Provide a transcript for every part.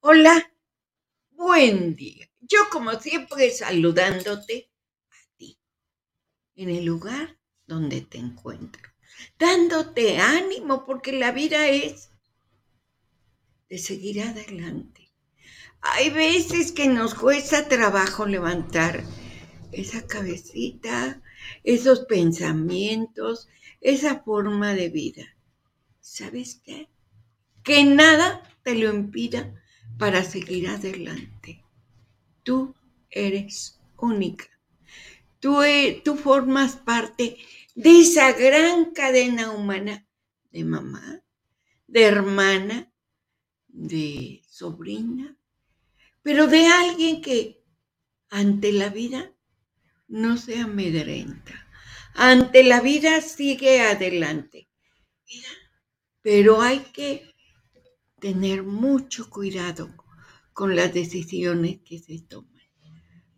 Hola, buen día. Yo como siempre saludándote a ti, en el lugar donde te encuentro, dándote ánimo porque la vida es de seguir adelante. Hay veces que nos cuesta trabajo levantar esa cabecita, esos pensamientos, esa forma de vida. ¿Sabes qué? Que nada te lo impida para seguir adelante. Tú eres única. Tú, e, tú formas parte de esa gran cadena humana de mamá, de hermana, de sobrina, pero de alguien que ante la vida no se amedrenta, ante la vida sigue adelante. Pero hay que tener mucho cuidado con las decisiones que se toman,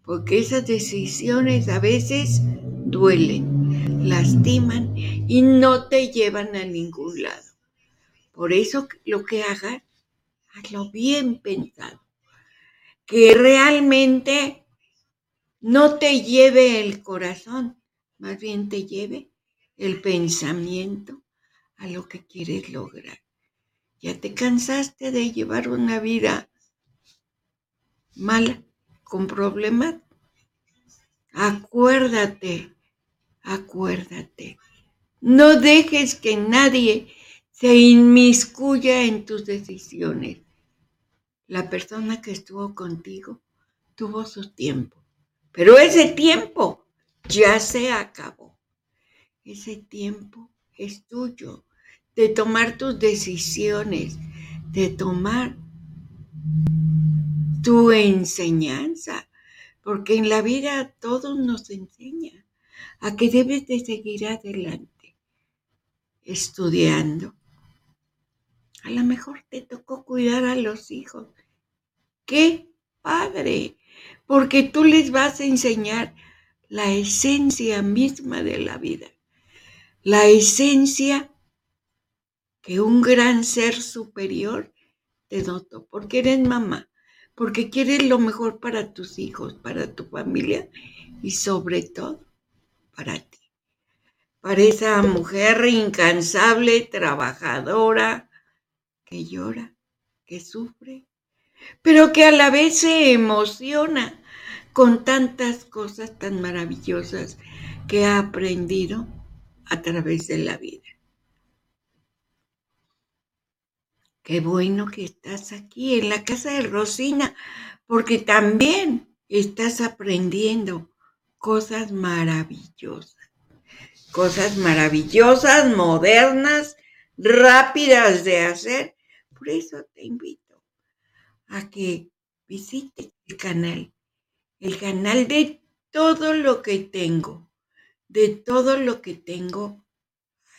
porque esas decisiones a veces duelen, lastiman y no te llevan a ningún lado. Por eso lo que hagas, hazlo bien pensado, que realmente no te lleve el corazón, más bien te lleve el pensamiento a lo que quieres lograr. Ya te cansaste de llevar una vida mala, con problemas. Acuérdate, acuérdate. No dejes que nadie se inmiscuya en tus decisiones. La persona que estuvo contigo tuvo su tiempo, pero ese tiempo ya se acabó. Ese tiempo es tuyo de tomar tus decisiones, de tomar tu enseñanza, porque en la vida todo nos enseña a que debes de seguir adelante, estudiando. A lo mejor te tocó cuidar a los hijos. ¡Qué padre! Porque tú les vas a enseñar la esencia misma de la vida, la esencia que un gran ser superior te notó, porque eres mamá, porque quieres lo mejor para tus hijos, para tu familia y sobre todo para ti. Para esa mujer incansable, trabajadora, que llora, que sufre, pero que a la vez se emociona con tantas cosas tan maravillosas que ha aprendido a través de la vida. Qué bueno que estás aquí en la casa de Rosina, porque también estás aprendiendo cosas maravillosas. Cosas maravillosas, modernas, rápidas de hacer. Por eso te invito a que visites el canal, el canal de todo lo que tengo, de todo lo que tengo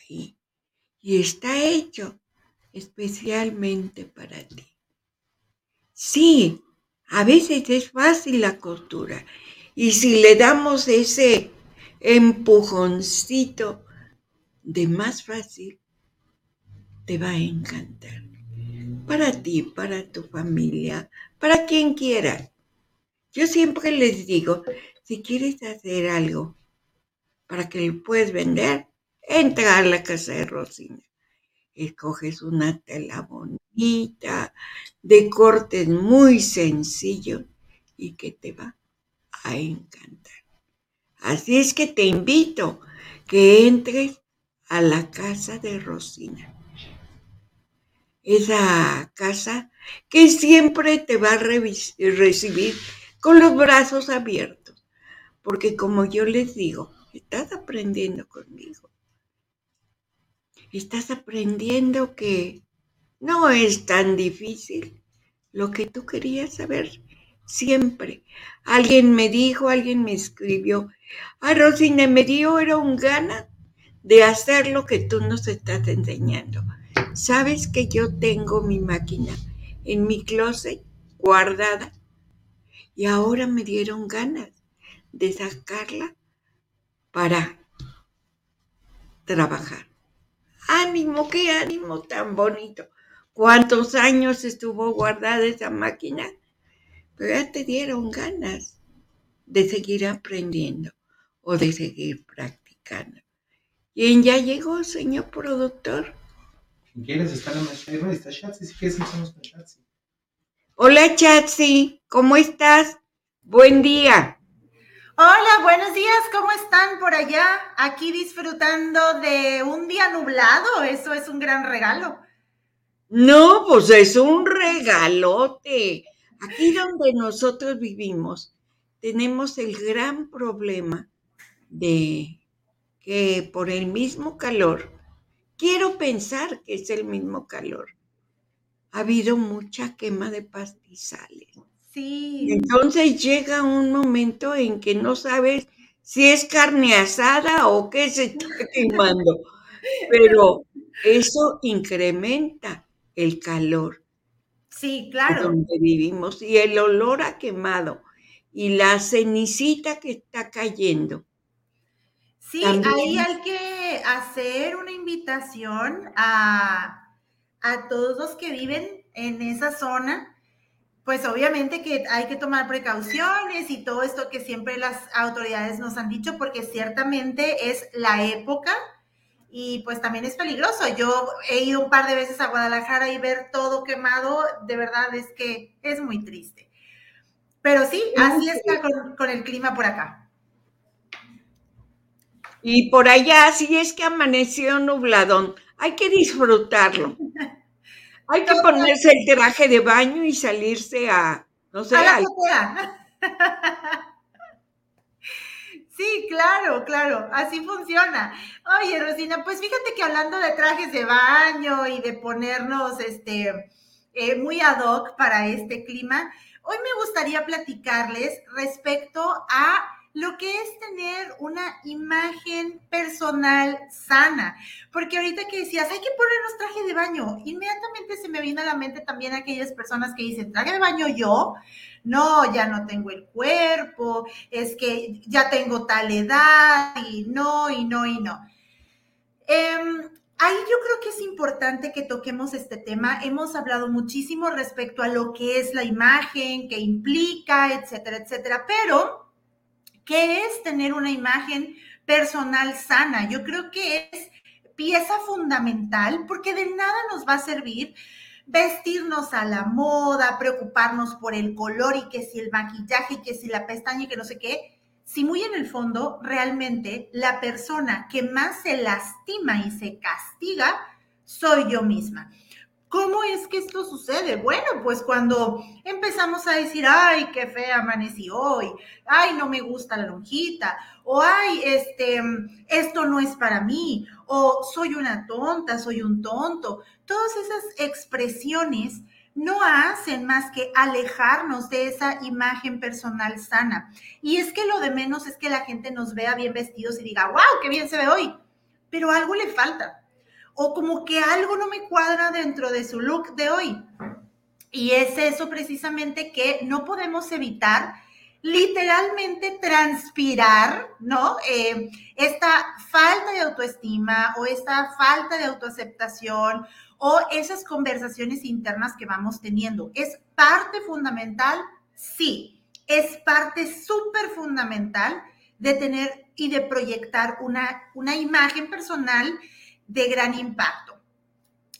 ahí. Y está hecho especialmente para ti. Sí, a veces es fácil la costura y si le damos ese empujoncito de más fácil, te va a encantar. Para ti, para tu familia, para quien quiera. Yo siempre les digo, si quieres hacer algo para que lo puedas vender, entra a la casa de Rosina escoges una tela bonita, de cortes muy sencillos y que te va a encantar. Así es que te invito que entres a la casa de Rosina. Esa casa que siempre te va a recibir con los brazos abiertos, porque como yo les digo, estás aprendiendo conmigo estás aprendiendo que no es tan difícil lo que tú querías saber siempre. Alguien me dijo, alguien me escribió, a Rosina me dio era un gana de hacer lo que tú nos estás enseñando. Sabes que yo tengo mi máquina en mi closet guardada y ahora me dieron ganas de sacarla para trabajar. Ánimo, qué ánimo tan bonito. ¿Cuántos años estuvo guardada esa máquina? Pero ya te dieron ganas de seguir aprendiendo o de seguir practicando. ¿Quién ya llegó, señor productor? ¿Quieres estar en la Está Chatsi, si quieres estamos con Chatsi. Hola Chatsi, ¿cómo estás? Buen día. Hola, buenos días, ¿cómo están por allá? Aquí disfrutando de un día nublado, eso es un gran regalo. No, pues es un regalote. Aquí donde nosotros vivimos, tenemos el gran problema de que por el mismo calor, quiero pensar que es el mismo calor, ha habido mucha quema de pastizales. Sí. Entonces llega un momento en que no sabes si es carne asada o qué se está quemando, pero eso incrementa el calor. Sí, claro. Donde vivimos y el olor a quemado y la cenicita que está cayendo. Sí, ahí hay que hacer una invitación a, a todos los que viven en esa zona pues obviamente que hay que tomar precauciones y todo esto que siempre las autoridades nos han dicho, porque ciertamente es la época y pues también es peligroso. Yo he ido un par de veces a Guadalajara y ver todo quemado, de verdad es que es muy triste. Pero sí, así está con, el clima por acá. Y por allá, sí es que amaneció nubladón. Hay que disfrutarlo. Hay que ponerse el traje de baño y salirse a, no sé, a Sí, claro, claro, así funciona. Oye, Rosina, pues fíjate que hablando de trajes de baño y de ponernos este eh, muy ad hoc para este clima, hoy me gustaría platicarles respecto a lo que es tener una imagen personal sana. Porque ahorita que decías, hay que ponernos traje de baño, inmediatamente se me vino a la mente también aquellas personas que dicen, traje de baño yo, no, ya no tengo el cuerpo, es que ya tengo tal edad y no, y no, y no. Em, ahí yo creo que es importante que toquemos este tema. Hemos hablado muchísimo respecto a lo que es la imagen, que implica, etcétera, etcétera, pero ¿Qué es tener una imagen personal sana? Yo creo que es pieza fundamental porque de nada nos va a servir vestirnos a la moda, preocuparnos por el color y que si el maquillaje, que si la pestaña y que no sé qué, si muy en el fondo realmente la persona que más se lastima y se castiga soy yo misma. ¿Cómo es que esto sucede? Bueno, pues cuando empezamos a decir, ay, qué fea amanecí hoy, ay, no me gusta la lonjita, o ay, este, esto no es para mí, o soy una tonta, soy un tonto. Todas esas expresiones no hacen más que alejarnos de esa imagen personal sana. Y es que lo de menos es que la gente nos vea bien vestidos y diga, wow, qué bien se ve hoy, pero algo le falta o como que algo no me cuadra dentro de su look de hoy. Y es eso precisamente que no podemos evitar literalmente transpirar, ¿no? Eh, esta falta de autoestima o esta falta de autoaceptación o esas conversaciones internas que vamos teniendo. ¿Es parte fundamental? Sí, es parte súper fundamental de tener y de proyectar una, una imagen personal de gran impacto.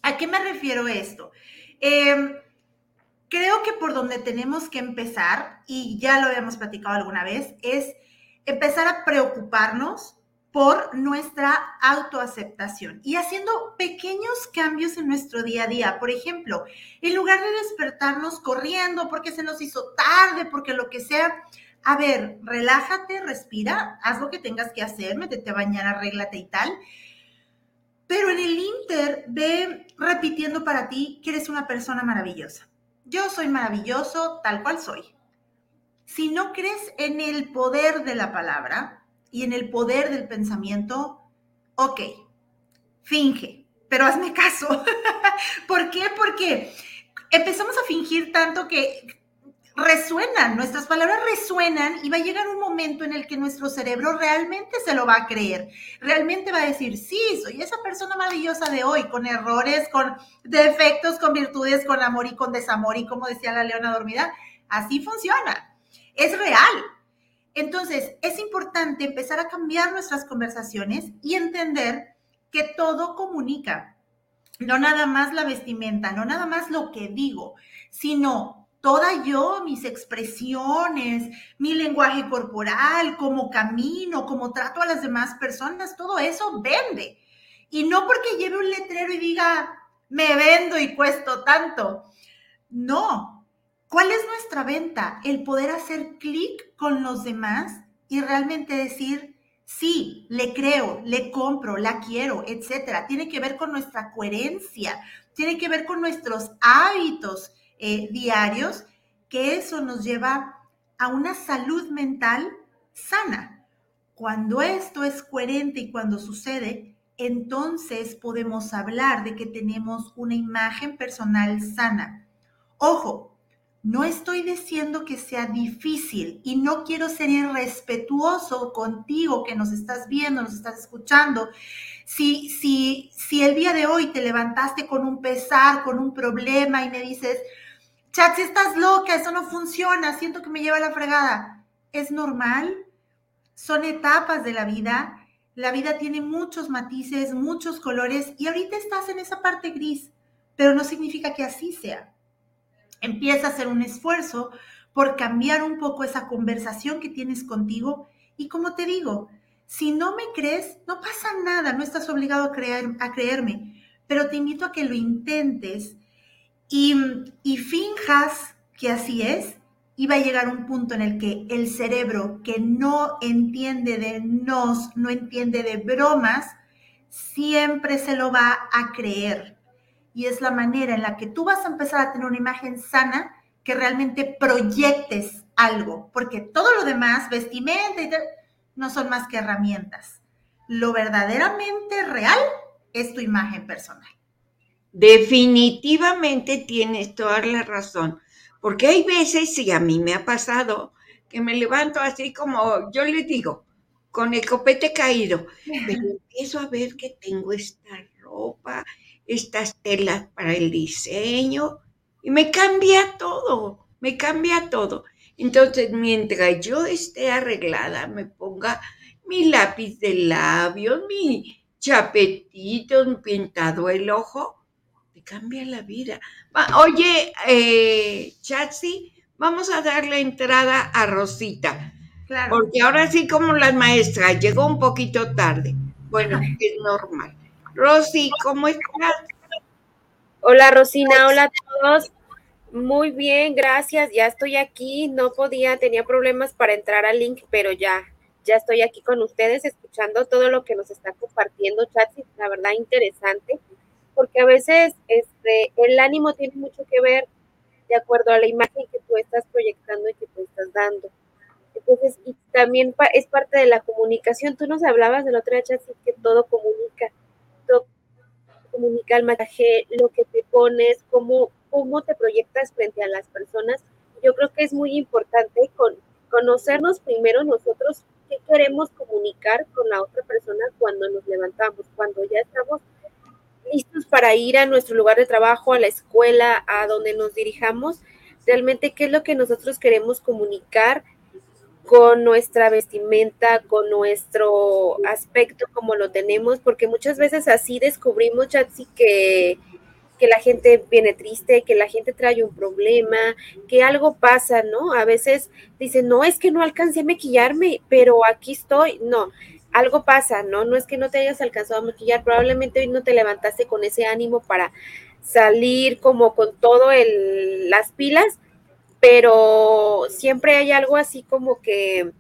¿A qué me refiero esto? Em, creo que por donde tenemos que empezar, y ya lo habíamos platicado alguna vez, es empezar a preocuparnos por nuestra autoaceptación y haciendo pequeños cambios en nuestro día a día. Por ejemplo, en lugar de despertarnos corriendo porque se nos hizo tarde, porque lo que sea, a ver, relájate, respira, haz lo que tengas que hacer, métete a bañar, arréglate y tal, pero en el Inter, ve repitiendo para ti que eres una persona maravillosa. Yo soy maravilloso tal cual soy. Si no crees en el poder de la palabra y en el poder del pensamiento, ok, finge, pero hazme caso. ¿Por qué? Porque empezamos a fingir tanto que resuenan, nuestras palabras resuenan y va a llegar un momento en el que nuestro cerebro realmente se lo va a creer, realmente va a decir, sí, soy esa persona maravillosa de hoy, con errores, con defectos, con virtudes, con amor y con desamor y como decía la leona dormida, así funciona, es real. Entonces, es importante empezar a cambiar nuestras conversaciones y entender que todo comunica, no nada más la vestimenta, no nada más lo que digo, sino toda yo, mis expresiones, mi lenguaje corporal, cómo camino, cómo trato a las demás personas, todo eso vende. Y no porque lleve un letrero y diga, me vendo y cuesto tanto. No. ¿Cuál es nuestra venta? El poder hacer clic con los demás y realmente decir, sí, le creo, le compro, la quiero, etcétera. Tiene que ver con nuestra coherencia, tiene que ver con nuestros hábitos eh, diarios, que eso nos lleva a una salud mental sana. Cuando esto es coherente y cuando sucede, entonces podemos hablar de que tenemos una imagen personal sana. Ojo, no estoy diciendo que sea difícil y no quiero ser irrespetuoso contigo que nos estás viendo, nos estás escuchando. Si, si, si el día de hoy te levantaste con un pesar, con un problema y me dices, Chat, estás loca, eso no funciona, siento que me lleva la fregada. Es normal, son etapas de la vida. La vida tiene muchos matices, muchos colores y ahorita estás en esa parte gris, pero no significa que así sea. Empieza a hacer un esfuerzo por cambiar un poco esa conversación que tienes contigo y como te digo, si no me crees, no pasa nada, no estás obligado a, creer, a creerme, pero te invito a que lo intentes y, finjas que así es, iba a llegar un punto en el que el cerebro que no entiende de nos, no entiende de bromas, siempre se lo va a creer. Y es la manera en la que tú vas a empezar a tener una imagen sana que realmente proyectes algo, porque todo lo demás, vestimenta y tal, no son más que herramientas. Lo verdaderamente real es tu imagen personal. Definitivamente tienes toda la razón, porque hay veces, y a mí me ha pasado, que me levanto así como yo le digo, con el copete caído, pero empiezo a ver que tengo esta ropa, estas telas para el diseño, y me cambia todo, me cambia todo. Entonces, mientras yo esté arreglada, me ponga mi lápiz de labios, mi chapetito, pintado el ojo, cambia la vida. Oye, eh, Chatsi, vamos a darle entrada a Rosita. Claro. Porque ahora sí, como las maestras, llegó un poquito tarde. Bueno, es normal. Rosy, ¿cómo estás? Hola, Rosina, hola a todos. Muy bien, gracias. Ya estoy aquí. No podía, tenía problemas para entrar al link, pero ya, ya estoy aquí con ustedes escuchando todo lo que nos está compartiendo Chatsi. La verdad, interesante porque a veces este, el ánimo tiene mucho que ver de acuerdo a la imagen que tú estás proyectando y que tú estás dando. Entonces, y también es parte de la comunicación. Tú nos hablabas de la otra vez, que todo comunica, todo comunica el mensaje, lo que te pones, cómo, cómo te proyectas frente a las personas. Yo creo que es muy importante con, conocernos primero nosotros qué queremos comunicar con la otra persona cuando nos levantamos, cuando ya estamos listos para ir a nuestro lugar de trabajo, a la escuela, a donde nos dirijamos, realmente qué es lo que nosotros queremos comunicar con nuestra vestimenta, con nuestro aspecto como lo tenemos, porque muchas veces así descubrimos, Chatsi, que, que la gente viene triste, que la gente trae un problema, que algo pasa, ¿no? A veces dicen, no, es que no alcancé a maquillarme, pero aquí estoy. No, algo pasa, ¿no? No es que no te hayas alcanzado a maquillar, probablemente hoy no te levantaste con ese ánimo para salir como con todo el, las pilas, pero siempre hay algo así como que,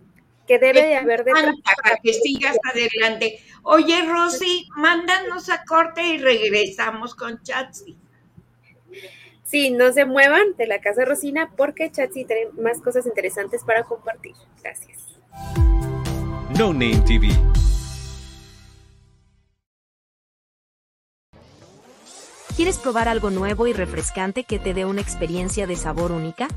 que debe de haber de para que sigas adelante. Oye, Rosy, mándanos a corte y regresamos con Chatsi. Sí, no se muevan de la casa Rosina porque Chatsi tiene más cosas interesantes para compartir. Gracias. No Name TV. ¿Quieres probar algo nuevo y refrescante que te dé una experiencia de sabor única?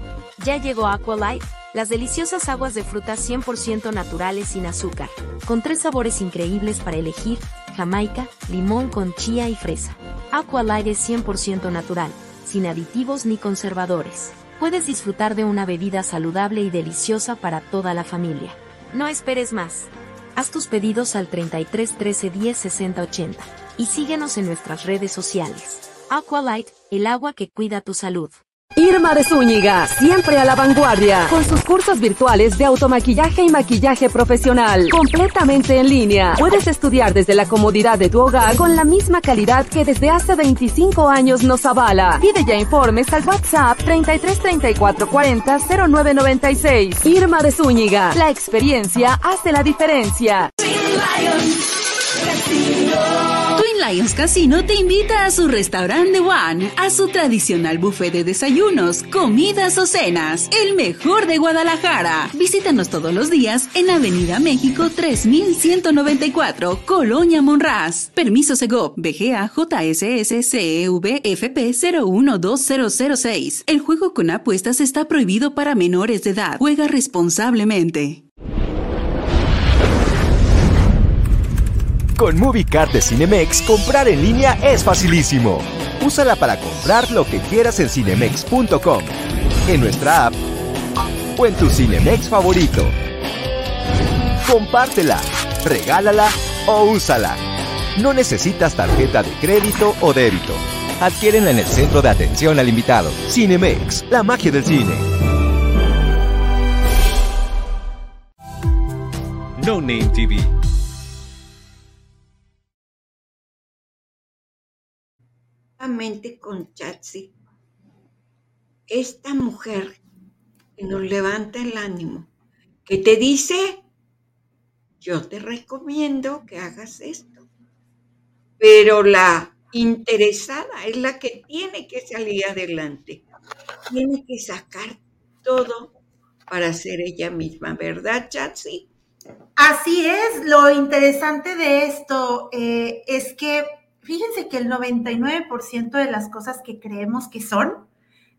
Ya llegó Aqualife, las deliciosas aguas de frutas 100% naturales sin azúcar, con tres sabores increíbles para elegir, jamaica, limón con chía y fresa. Aqualife es 100% natural, sin aditivos ni conservadores. Puedes disfrutar de una bebida saludable y deliciosa para toda la familia. No esperes más. Haz tus pedidos al 33 13 10 60 80 y síguenos en nuestras redes sociales. Aqualight, el agua que cuida tu salud. Irma de Zúñiga, siempre a la vanguardia, con sus cursos virtuales de automaquillaje y maquillaje profesional, completamente en línea. Puedes estudiar desde la comodidad de tu hogar con la misma calidad que desde hace 25 años nos avala. Pide ya informes al WhatsApp 33 34 40 0996. Irma de Zúñiga, la experiencia hace la diferencia. Lions Casino te invita a su restaurante One, a su tradicional buffet de desayunos, comidas o cenas, el mejor de Guadalajara. Visítanos todos los días en Avenida México 3194, Colonia Monraz. Permiso Segov, BGA JSS CEV FP 012006. El juego con apuestas está prohibido para menores de edad. Juega responsablemente. Con MovieCard de Cinemex, comprar en línea es facilísimo. Úsala para comprar lo que quieras en cinemex.com, en nuestra app o en tu Cinemex favorito. Compártela, regálala o úsala. No necesitas tarjeta de crédito o débito. Adquiérenla en el centro de atención al invitado. Cinemex, la magia del cine. No Name TV. Con Chatsi. Esta mujer que nos levanta el ánimo, que te dice, yo te recomiendo que hagas esto. Pero la interesada es la que tiene que salir adelante. Tiene que sacar todo para ser ella misma, ¿verdad, Chatsi? Así es, lo interesante de esto eh, es que fíjense que el 99% de las cosas que creemos que son,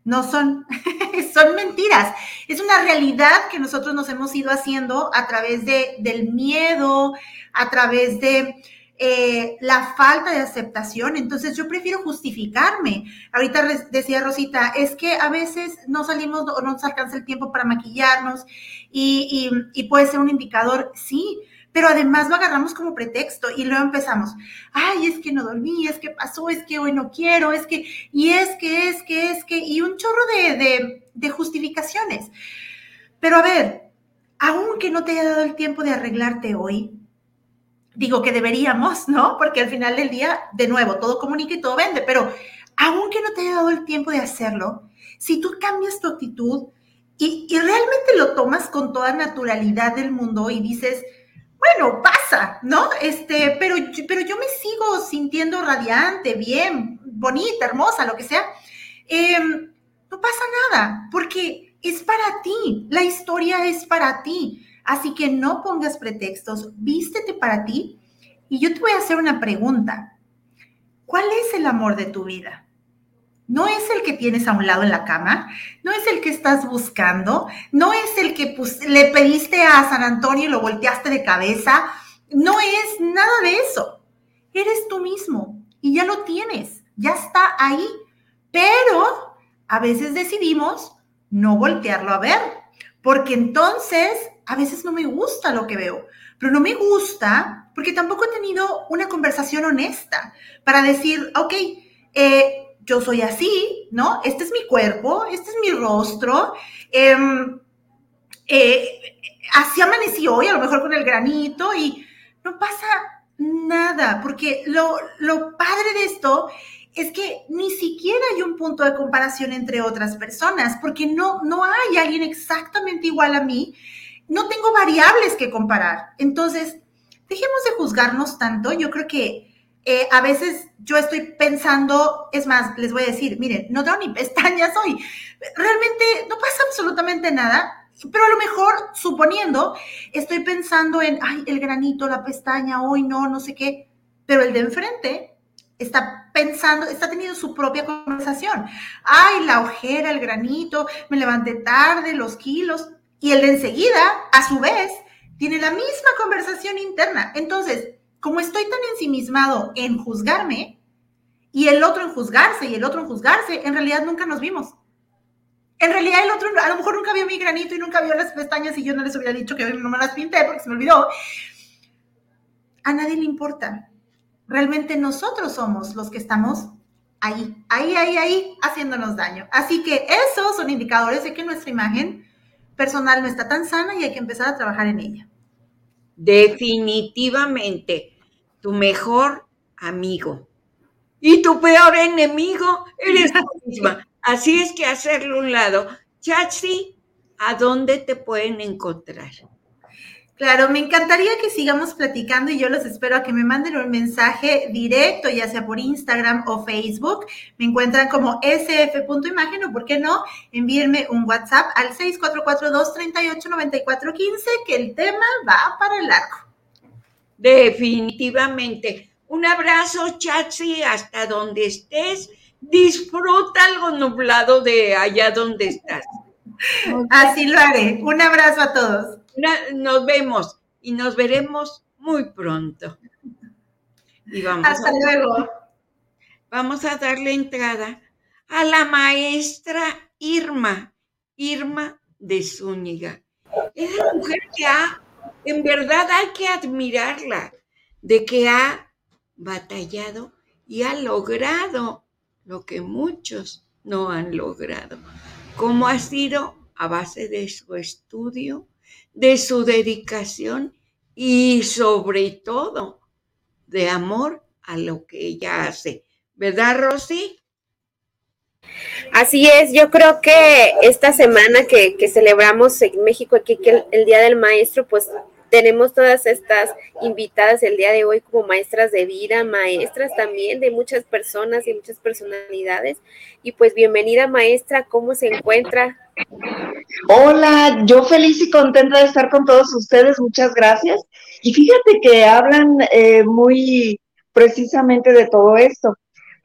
no son, son mentiras. Es una realidad que nosotros nos hemos ido haciendo a través de, del miedo, a través de eh, la falta de aceptación. Entonces yo prefiero justificarme. Ahorita decía Rosita, es que a veces no salimos o no nos alcanza el tiempo para maquillarnos y, puede ser un indicador, sí, pero además lo agarramos como pretexto y luego empezamos, ay, es que no dormí, es que pasó, es que hoy no quiero, es que, y es que, es que, es que, y un chorro de, de, justificaciones. Pero a ver, aunque no te haya dado el tiempo de arreglarte hoy, digo que deberíamos, ¿no? Porque al final del día, de nuevo, todo comunica y todo vende, pero aunque no te haya dado el tiempo de hacerlo, si tú cambias tu actitud y, y realmente lo tomas con toda naturalidad del mundo y dices, bueno, pasa, ¿no? Este, pero, pero yo me sigo sintiendo radiante, bien, bonita, hermosa, lo que sea. Eh, no pasa nada, porque es para ti, la historia es para ti. Así que no pongas pretextos, vístete para ti. Y yo te voy a hacer una pregunta. ¿Cuál es el amor de tu vida? No es el que tienes a un lado en la cama, no es el que estás buscando, no es el que pues, le pediste a San Antonio y lo volteaste de cabeza, no es nada de eso. Eres tú mismo y ya lo tienes, ya está ahí, pero a veces decidimos no voltearlo a ver, porque entonces a veces no me gusta lo que veo, pero no me gusta porque tampoco he tenido una conversación honesta para decir, ok, eh, yo soy así, ¿no? Este es mi cuerpo, este es mi rostro. Em, eh, así amanecí hoy, a lo mejor con el granito y no pasa nada, porque lo, lo padre de esto es que ni siquiera hay un punto de comparación entre otras personas, porque no, no hay alguien exactamente igual a mí, no tengo variables que comparar. Entonces, dejemos de juzgarnos tanto, yo creo que eh, a veces yo estoy pensando, es más, les voy a decir, miren, no tengo ni pestañas hoy. Realmente no pasa absolutamente nada, pero a lo mejor, suponiendo, estoy pensando en, ay, el granito, la pestaña, hoy no, no sé qué, pero el de enfrente está pensando, está teniendo su propia conversación. Ay, la ojera, el granito, me levanté tarde, los kilos. Y el de enseguida, a su vez, tiene la misma conversación interna. Entonces, como estoy tan ensimismado en juzgarme y el otro en juzgarse y el otro en juzgarse, en realidad nunca nos vimos. En realidad el otro a lo mejor nunca vio mi granito y nunca vio las pestañas y yo no les hubiera dicho que no me las pinté porque se me olvidó. A nadie le importa. Realmente nosotros somos los que estamos ahí, ahí, ahí, ahí, haciéndonos daño. Así que esos son indicadores de que nuestra imagen personal no está tan sana y hay que empezar a trabajar en ella. Definitivamente, tu mejor amigo. Y tu peor enemigo eres tú misma. Así es que hacerlo un lado. Chachi, ¿a dónde te pueden encontrar? Claro, me encantaría que sigamos platicando y yo los espero a que me manden un mensaje directo, ya sea por Instagram o Facebook. Me encuentran como sf.imagen o, ¿por qué no? Envíenme un WhatsApp al 6442-389415 que el tema va para el largo. Definitivamente. Un abrazo, Chachi, hasta donde estés. Disfruta algo nublado de allá donde estás. Así lo haré. Un abrazo a todos. Nos vemos y nos veremos muy pronto. Y vamos Hasta luego. Vamos a darle entrada a la maestra Irma, Irma de Zúñiga. Es la mujer que ha, en verdad hay que admirarla, de que ha batallado y ha logrado lo que muchos no han logrado. ¿Cómo ha sido? A base de su estudio, de su dedicación y sobre todo de amor a lo que ella hace. ¿Verdad, Rosy? Así es, yo creo que esta semana que, celebramos en México aquí que el, Día del Maestro, pues tenemos todas estas invitadas el día de hoy como maestras de vida, maestras también de muchas personas y muchas personalidades. Y pues bienvenida maestra, ¿cómo se encuentra? Hola, yo feliz y contenta de estar con todos ustedes, muchas gracias. Y fíjate que hablan eh, muy precisamente de todo esto,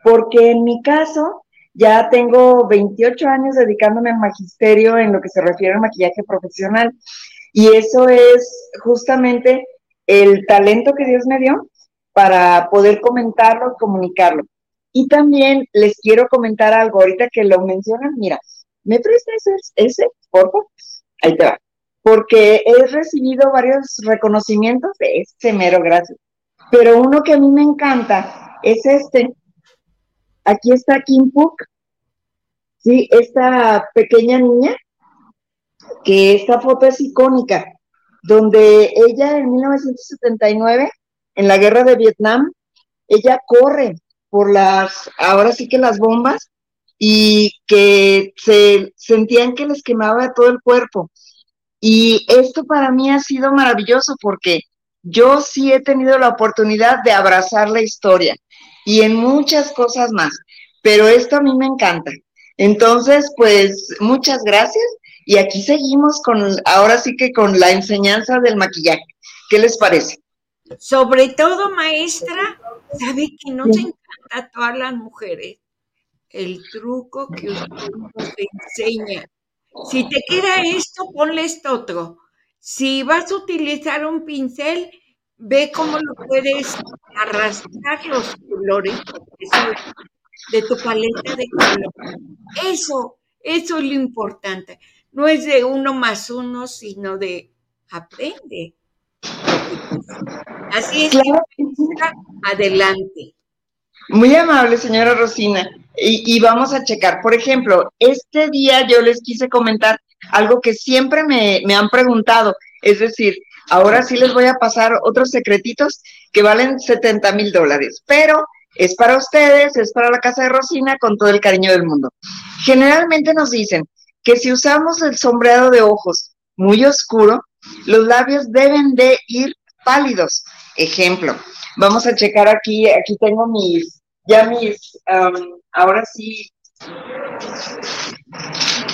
porque en mi caso ya tengo 28 años dedicándome al magisterio en lo que se refiere al maquillaje profesional. Y eso es justamente el talento que Dios me dio para poder comentarlo, comunicarlo. Y también les quiero comentar algo, ahorita que lo mencionan, mira, ¿me prestas ese, por favor? Ahí te va. Porque he recibido varios reconocimientos de este mero, gracias. Pero uno que a mí me encanta es este. Aquí está Kim Puck, sí, esta pequeña niña que esta foto es icónica, donde ella en 1979, en la guerra de Vietnam, ella corre por las, ahora sí que las bombas, y que se sentían que les quemaba todo el cuerpo. Y esto para mí ha sido maravilloso porque yo sí he tenido la oportunidad de abrazar la historia y en muchas cosas más, pero esto a mí me encanta. Entonces, pues muchas gracias y aquí seguimos con, ahora sí que con la enseñanza del maquillaje. ¿Qué les parece? Sobre todo, maestra, sabe que nos encanta a todas las mujeres el truco que usted nos enseña. Si te queda esto, ponle esto otro. Si vas a utilizar un pincel, ve cómo lo puedes arrastrar los colores de tu paleta de colores. Eso, eso es lo importante no es de uno más uno, sino de aprende. Así es, adelante. Muy amable, señora Rosina. Y, vamos a checar. Por ejemplo, este día yo les quise comentar algo que siempre me, me han preguntado. Es decir, ahora sí les voy a pasar otros secretitos que valen 70 mil dólares. Pero es para ustedes, es para la casa de Rosina con todo el cariño del mundo. Generalmente nos dicen, que si usamos el sombreado de ojos muy oscuro, los labios deben de ir pálidos. Ejemplo, vamos a checar aquí, aquí tengo mis, ya mis, ahora sí,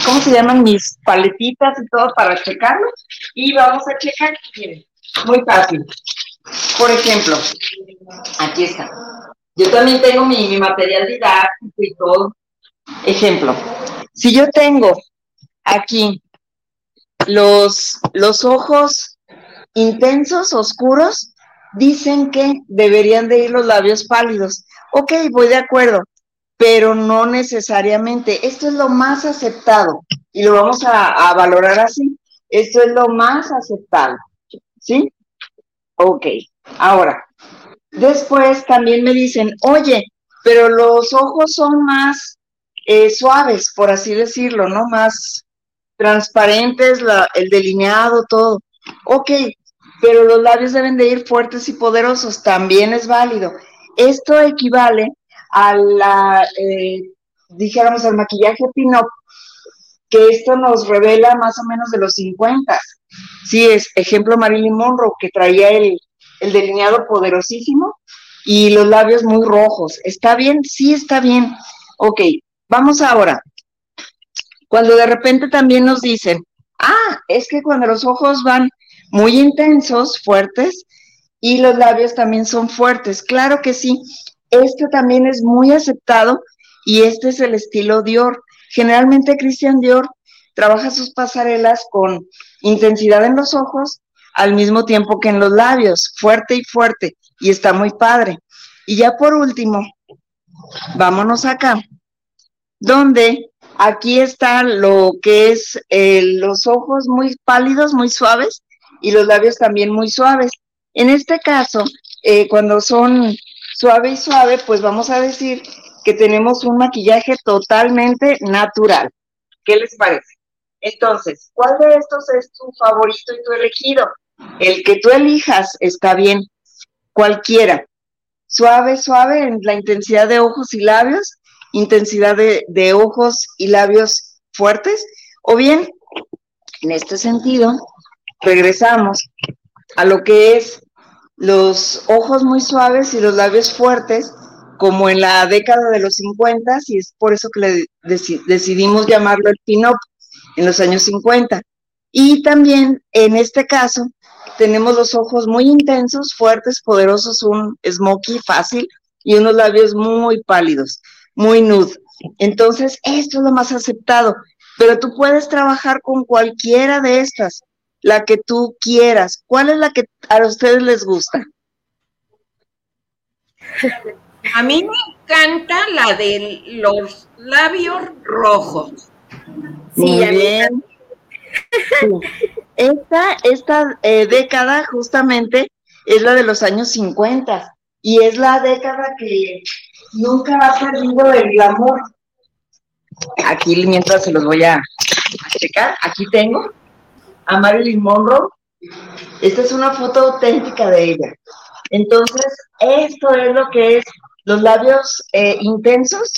¿cómo se llaman? Mis paletitas y todo para checarlo. Y vamos a checar, muy fácil. Por ejemplo, aquí está. Yo también tengo mi, mi material didáctico y todo. Ejemplo, si yo tengo aquí los, los ojos intensos, oscuros, dicen que deberían de ir los labios pálidos. Ok, voy de acuerdo, pero no necesariamente. Esto es lo más aceptado y lo vamos a, valorar así. Esto es lo más aceptado. ¿Sí? Ok, ahora, después también me dicen, oye, pero los ojos son más eh, suaves, por así decirlo, ¿no? Más transparentes, la, el delineado, todo. Ok, pero los labios deben de ir fuertes y poderosos, también es válido. Esto equivale a la, eh, dijéramos, al maquillaje pin-up, que esto nos revela más o menos de los 50. Sí, es ejemplo Marilyn Monroe, que traía el, el delineado poderosísimo y los labios muy rojos. ¿Está bien? Sí, está bien. Ok, vamos ahora. Cuando de repente también nos dicen, ah, es que cuando los ojos van muy intensos, fuertes, y los labios también son fuertes. Claro que sí, esto también es muy aceptado y este es el estilo Dior. Generalmente Christian Dior trabaja sus pasarelas con intensidad en los ojos al mismo tiempo que en los labios, fuerte y fuerte, y está muy padre. Y ya por último, vámonos acá, donde aquí está lo que es eh, los ojos muy pálidos, muy suaves, y los labios también muy suaves. En este caso, eh, cuando son suave y suave, pues vamos a decir que tenemos un maquillaje totalmente natural. ¿Qué les parece? Entonces, ¿cuál de estos es tu favorito y tu elegido? El que tú elijas está bien, cualquiera. Suave, suave en la intensidad de ojos y labios, intensidad de, de ojos y labios fuertes, o bien, en este sentido, regresamos a lo que es los ojos muy suaves y los labios fuertes, como en la década de los 50, y es por eso que le decidimos llamarlo el pin-up en los años 50. Y también en este caso tenemos los ojos muy intensos, fuertes, poderosos, un smoky fácil y unos labios muy pálidos, muy nude. Entonces, esto es lo más aceptado, pero tú puedes trabajar con cualquiera de estas, la que tú quieras. ¿Cuál es la que a ustedes les gusta? A mí me encanta la de los labios rojos. Muy bien. Esta, esta eh, década justamente es la de los años 50 y es la década que nunca ha perdido el glamour. Aquí mientras se los voy a checar, aquí tengo a Marilyn Monroe. Esta es una foto auténtica de ella. Entonces, esto es lo que es los labios eh, intensos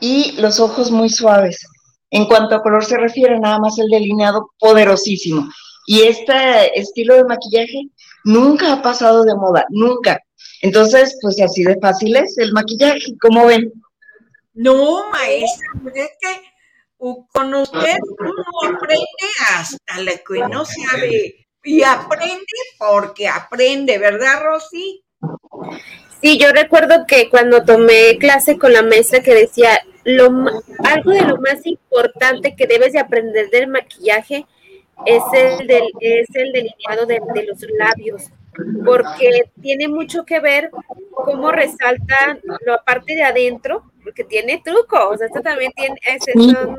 y los ojos muy suaves. En cuanto a color se refiere, nada más el delineado poderosísimo. Y este estilo de maquillaje nunca ha pasado de moda, nunca. Entonces, pues así de fácil es el maquillaje, ¿cómo ven? No, maestra, pues es que con usted uno aprende hasta lo que no sabe. Y aprende porque aprende, ¿verdad, Rosy? Sí, yo recuerdo que cuando tomé clase con la maestra que decía, lo, algo de lo más importante que debes de aprender del maquillaje es el, del, es el delineado de, de los labios, porque tiene mucho que ver cómo resalta la parte de adentro, porque tiene truco, o sea, esto también tiene, son,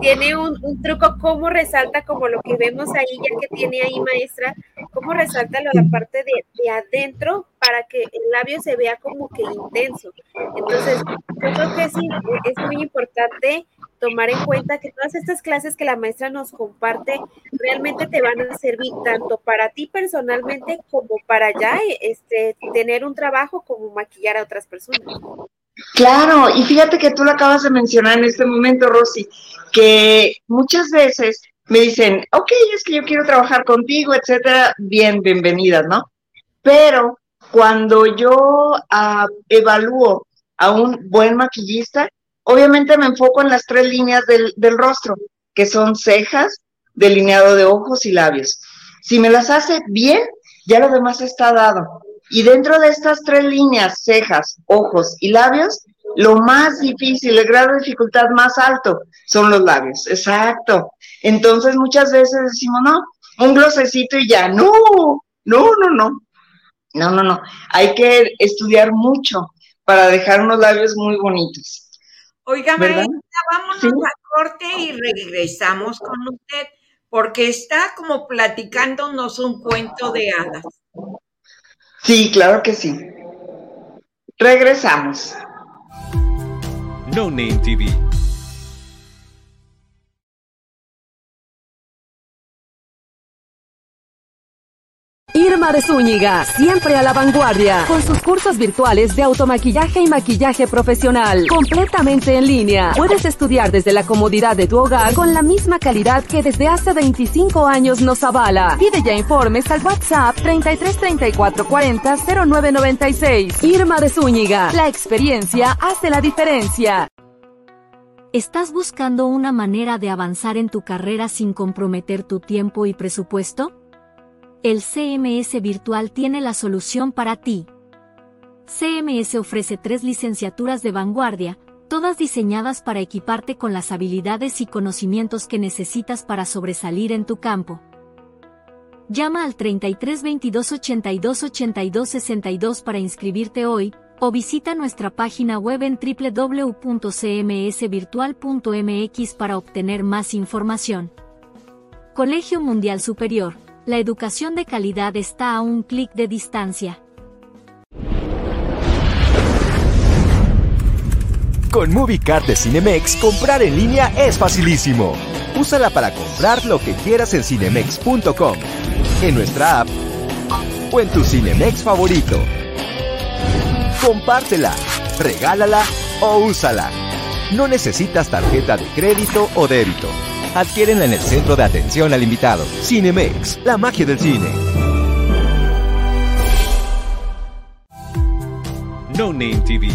tiene un, un, truco, cómo resalta como lo que vemos ahí, ya que tiene ahí maestra, cómo resalta la parte de, de, adentro para que el labio se vea como que intenso. Entonces, yo creo que sí, es muy importante tomar en cuenta que todas estas clases que la maestra nos comparte realmente te van a servir tanto para ti personalmente como para ya este, tener un trabajo como maquillar a otras personas. Claro, y fíjate que tú lo acabas de mencionar en este momento, Rosy, que muchas veces me dicen, ok, es que yo quiero trabajar contigo, etcétera, bien, bienvenidas, ¿no? pero cuando yo ah, evalúo a un buen maquillista, obviamente me enfoco en las tres líneas del, del rostro, que son cejas, delineado de ojos y labios. Si me las hace bien, ya lo demás está dado. Y dentro de estas tres líneas, cejas, ojos y labios, lo más difícil, el grado de dificultad más alto son los labios. Exacto. Entonces muchas veces decimos, no, un glosecito y ya. No, no, no, no. No, no, no. Hay que estudiar mucho para dejar unos labios muy bonitos. Oiga, ¿Verdad? María, vámonos Sí. a corte y regresamos con usted, porque está como platicándonos un cuento de hadas. Sí, claro que sí. Regresamos. No Name TV. Irma de Zúñiga, siempre a la vanguardia, con sus cursos virtuales de automaquillaje y maquillaje profesional, completamente en línea. Puedes estudiar desde la comodidad de tu hogar con la misma calidad que desde hace 25 años nos avala. Pide ya informes al WhatsApp 33 34 40 0996. Irma de Zúñiga, la experiencia hace la diferencia. ¿Estás buscando una manera de avanzar en tu carrera sin comprometer tu tiempo y presupuesto? El CMS Virtual tiene la solución para ti. CMS ofrece tres licenciaturas de vanguardia, todas diseñadas para equiparte con las habilidades y conocimientos que necesitas para sobresalir en tu campo. Llama al 33 22 82 82 62 para inscribirte hoy, o visita nuestra página web en www.cmsvirtual.mx para obtener más información. Colegio Mundial Superior. La educación de calidad está a un clic de distancia. Con MovieCard de Cinemex, comprar en línea es facilísimo. Úsala para comprar lo que quieras en cinemex.com, en nuestra app o en tu Cinemex favorito. Compártela, regálala o úsala. No necesitas tarjeta de crédito o débito. Adquiérenla en el centro de atención al invitado. Cinemex, la magia del cine. No Name TV.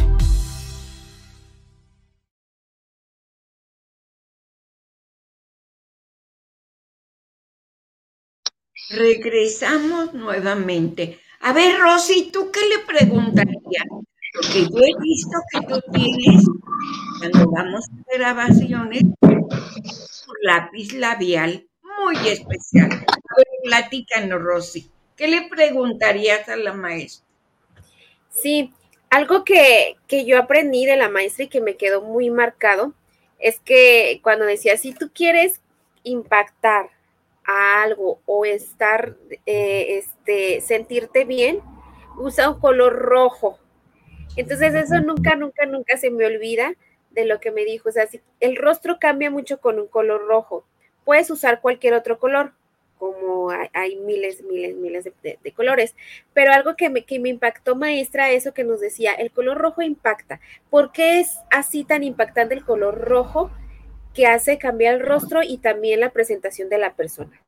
Regresamos nuevamente. A ver, Rosy, ¿tú qué le preguntarías? Porque yo he visto que tú tienes, cuando vamos a grabaciones, un lápiz labial muy especial. A platícanos, Rosy. ¿Qué le preguntarías a la maestra? Sí, algo que, que yo aprendí de la maestra y que me quedó muy marcado es que cuando decía, si tú quieres impactar a algo o estar, eh, este, sentirte bien, usa un color rojo. Entonces eso nunca, nunca, nunca se me olvida de lo que me dijo. O sea, si el rostro cambia mucho con un color rojo. Puedes usar cualquier otro color, como hay, hay miles, miles, miles de, de, de, colores. Pero algo que me, que me impactó, maestra, eso que nos decía, el color rojo impacta. ¿Por qué es así tan impactante el color rojo? que hace cambiar el rostro y también la presentación de la persona.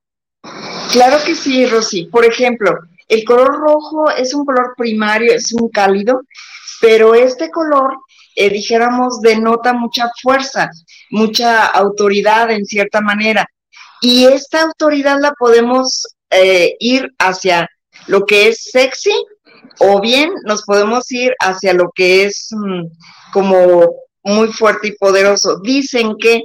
Claro que sí, Rosy. Por ejemplo, el color rojo es un color primario, es un cálido, pero este color, eh, dijéramos, denota mucha fuerza, mucha autoridad en cierta manera. Y esta autoridad la podemos eh, ir hacia lo que es sexy o bien nos podemos ir hacia lo que es mmm, como muy fuerte y poderoso. Dicen que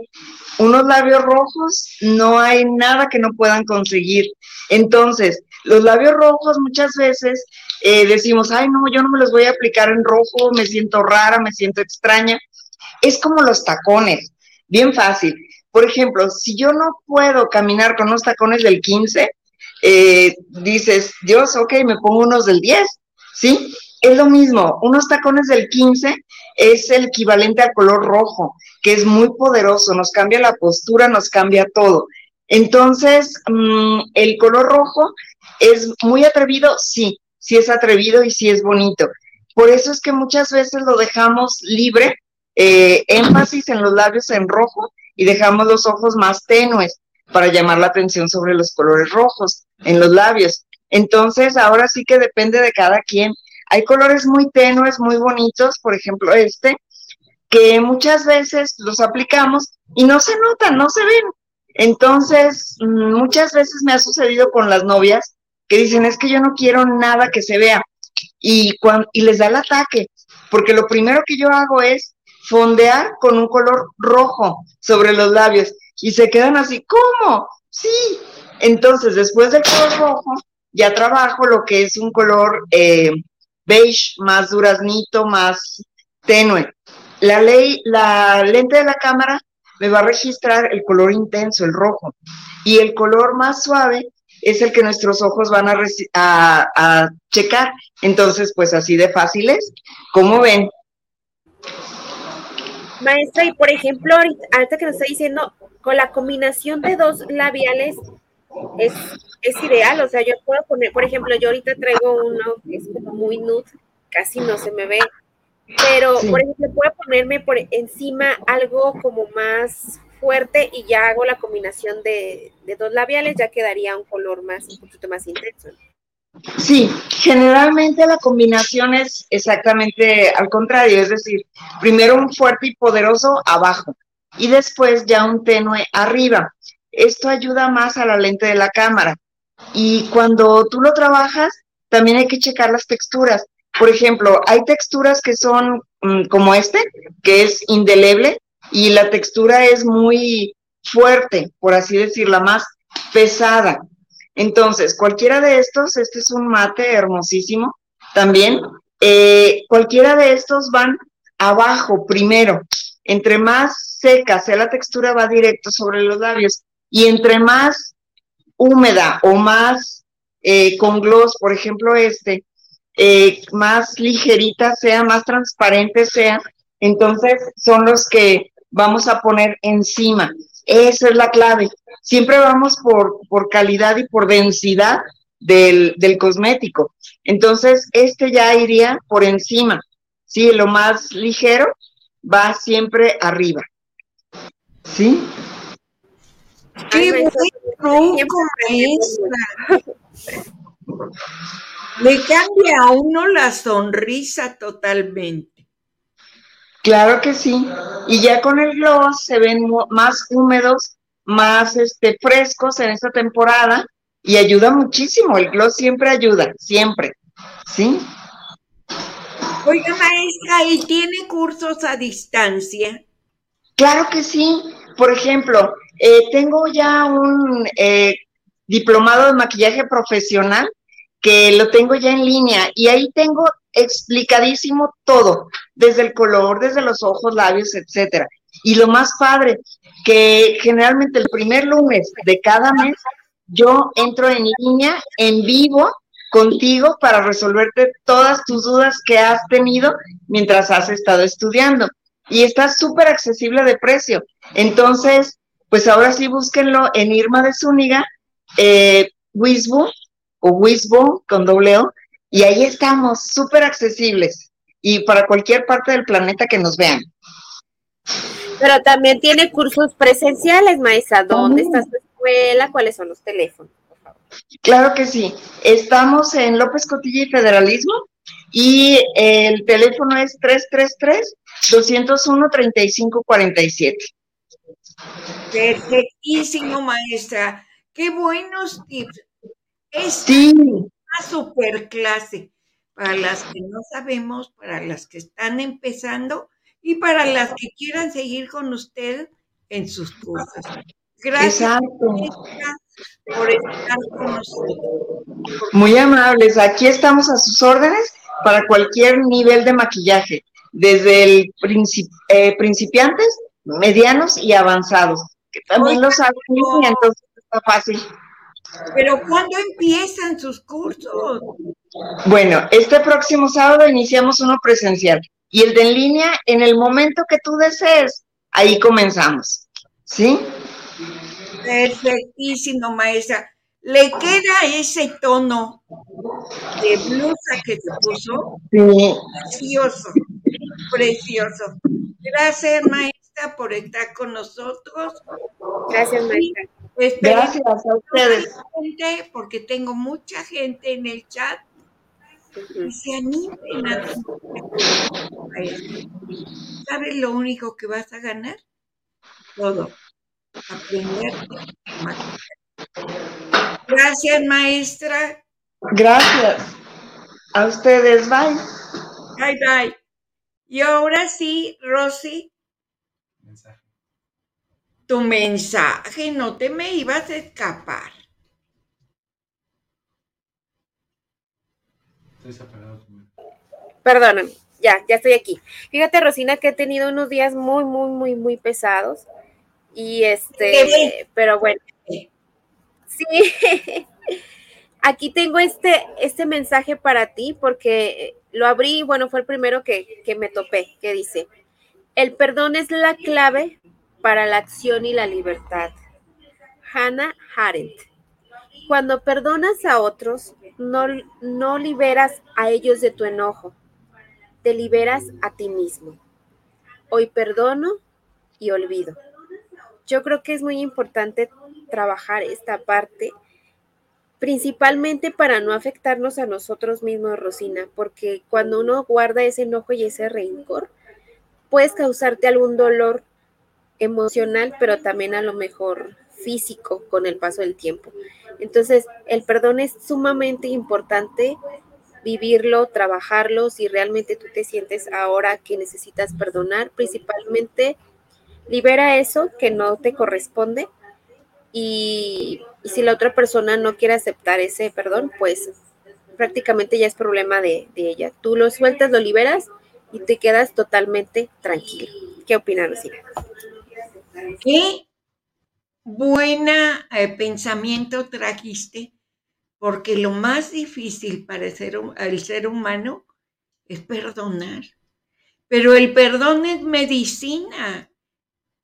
unos labios rojos no hay nada que no puedan conseguir. Entonces, los labios rojos muchas veces eh, decimos, ay, no, yo no me los voy a aplicar en rojo, me siento rara, me siento extraña. Es como los tacones, bien fácil. Por ejemplo, si yo no puedo caminar con unos tacones del 15, eh, dices, Dios, ok, me pongo unos del 10, ¿sí? Es lo mismo, unos tacones del 15 es el equivalente al color rojo, que es muy poderoso, nos cambia la postura, nos cambia todo. Entonces, mmm, el color rojo es muy atrevido, sí, sí es atrevido y sí es bonito. Por eso es que muchas veces lo dejamos libre, eh, énfasis en los labios en rojo y dejamos los ojos más tenues para llamar la atención sobre los colores rojos en los labios. Entonces, ahora sí que depende de cada quien. Hay colores muy tenues, muy bonitos, por ejemplo, este, que muchas veces los aplicamos y no se notan, no se ven. Entonces, mm, muchas veces me ha sucedido con las novias que dicen, es que yo no quiero nada que se vea. Y, cuando, y les da el ataque, porque lo primero que yo hago es fondear con un color rojo sobre los labios y se quedan así, ¿cómo? Sí. Entonces, después del color rojo, ya trabajo lo que es un color eh, beige, más duraznito, más tenue. La ley, la lente de la cámara me va a registrar el color intenso, el rojo, y el color más suave es el que nuestros ojos van a, a, checar. Entonces, pues así de fáciles, como ven. Maestra, y por ejemplo, ahorita que nos está diciendo, con la combinación de dos labiales es, es ideal, o sea, yo puedo poner, por ejemplo, yo ahorita traigo uno que es como muy nude, casi no se me ve, pero por ejemplo, puedo ponerme por encima algo como más fuerte y ya hago la combinación de, dos labiales, ya quedaría un color más, un poquito más intenso. Sí, generalmente la combinación es exactamente al contrario, es decir, primero un fuerte y poderoso abajo y después ya un tenue arriba. Esto ayuda más a la lente de la cámara. Y cuando tú lo trabajas, también hay que checar las texturas. Por ejemplo, hay texturas que son mm, como este, que es indeleble, y la textura es muy fuerte, por así decirlo, más pesada. Entonces, cualquiera de estos, este es un mate hermosísimo también, eh, cualquiera de estos van abajo primero. Entre más seca sea la textura, va directo sobre los labios. Y entre más húmeda o más eh, con gloss, por ejemplo este, eh, más ligerita sea, más transparente sea, entonces son los que vamos a poner encima. Esa es la clave. Siempre vamos por, por calidad y por densidad del, del, cosmético. Entonces, este ya iría por encima. Sí, lo más ligero va siempre arriba. ¿Sí? ¡Qué Le cambia a uno la sonrisa totalmente. Claro que sí. Y ya con el gloss se ven más húmedos, más este, frescos en esta temporada y ayuda muchísimo. El gloss siempre ayuda, siempre. ¿Sí? Oiga, maestra, ¿y tiene cursos a distancia? Claro que sí. Por ejemplo, eh, tengo ya un eh, diplomado de maquillaje profesional que lo tengo ya en línea y ahí tengo explicadísimo todo, desde el color, desde los ojos, labios, etcétera. Y lo más padre, que generalmente el primer lunes de cada mes yo entro en línea, en vivo, contigo para resolverte todas tus dudas que has tenido mientras has estado estudiando. Y está súper accesible de precio. Entonces, pues ahora sí búsquenlo en Irma de Zúñiga, eh, Wisbo o Wisbo con doble O, y ahí estamos, súper accesibles. Y para cualquier parte del planeta que nos vean. Pero también tiene cursos presenciales, maestra. ¿Dónde está su escuela? ¿Cuáles son los teléfonos? Claro que sí. Estamos en López Cotilla y Federalismo y el teléfono es 333-201-3547. Perfectísimo, maestra. Qué buenos tips. Es sí. Una super clase para las que no sabemos, para las que están empezando y para las que quieran seguir con usted en sus cursos. Gracias por estar con nosotros. Muy amables. Aquí estamos a sus órdenes para cualquier nivel de maquillaje, desde el eh, principiantes, medianos y avanzados, que también los saben y entonces está fácil. Pero ¿cuándo empiezan sus cursos? Bueno, este próximo sábado iniciamos uno presencial y el de en línea en el momento que tú desees, ahí comenzamos. ¿Sí? Perfectísimo, maestra. ¿Le queda ese tono de blusa que se puso? Sí. Precioso, precioso. Gracias, maestra, por estar con nosotros. Gracias, maestra. Gracias a ustedes. Porque tengo mucha gente en el chat y se animen a ¿Sabes lo único que vas a ganar? Todo. Aprender. Gracias, maestra. Gracias. A ustedes. Bye. Bye, bye. Y ahora sí, Rosy. Tu mensaje, no te me ibas a escapar. Estoy separado. Perdóname, ya, ya estoy aquí. Fíjate, Rosina, que he tenido unos días muy, muy, muy, muy pesados. Y este, pero bueno. Sí. Aquí tengo este, este mensaje para ti porque lo abrí, bueno, fue el primero que, que me topé, que dice, el perdón es la clave para la acción y la libertad. Hannah Arendt. Cuando perdonas a otros, no, no liberas a ellos de tu enojo, te liberas a ti mismo. Hoy perdono y olvido. Yo creo que es muy importante trabajar esta parte, principalmente para no afectarnos a nosotros mismos, Rosina, porque cuando uno guarda ese enojo y ese rencor, puedes causarte algún dolor emocional, pero también a lo mejor físico con el paso del tiempo. Entonces, el perdón es sumamente importante vivirlo, trabajarlo, si realmente tú te sientes ahora que necesitas perdonar, principalmente libera eso que no te corresponde y, si la otra persona no quiere aceptar ese perdón, pues prácticamente ya es problema de, ella. Tú lo sueltas, lo liberas y te quedas totalmente tranquilo. ¿Qué opinas, Lucía? Qué buena eh, pensamiento trajiste, porque lo más difícil para el ser, el ser humano es perdonar. Pero el perdón es medicina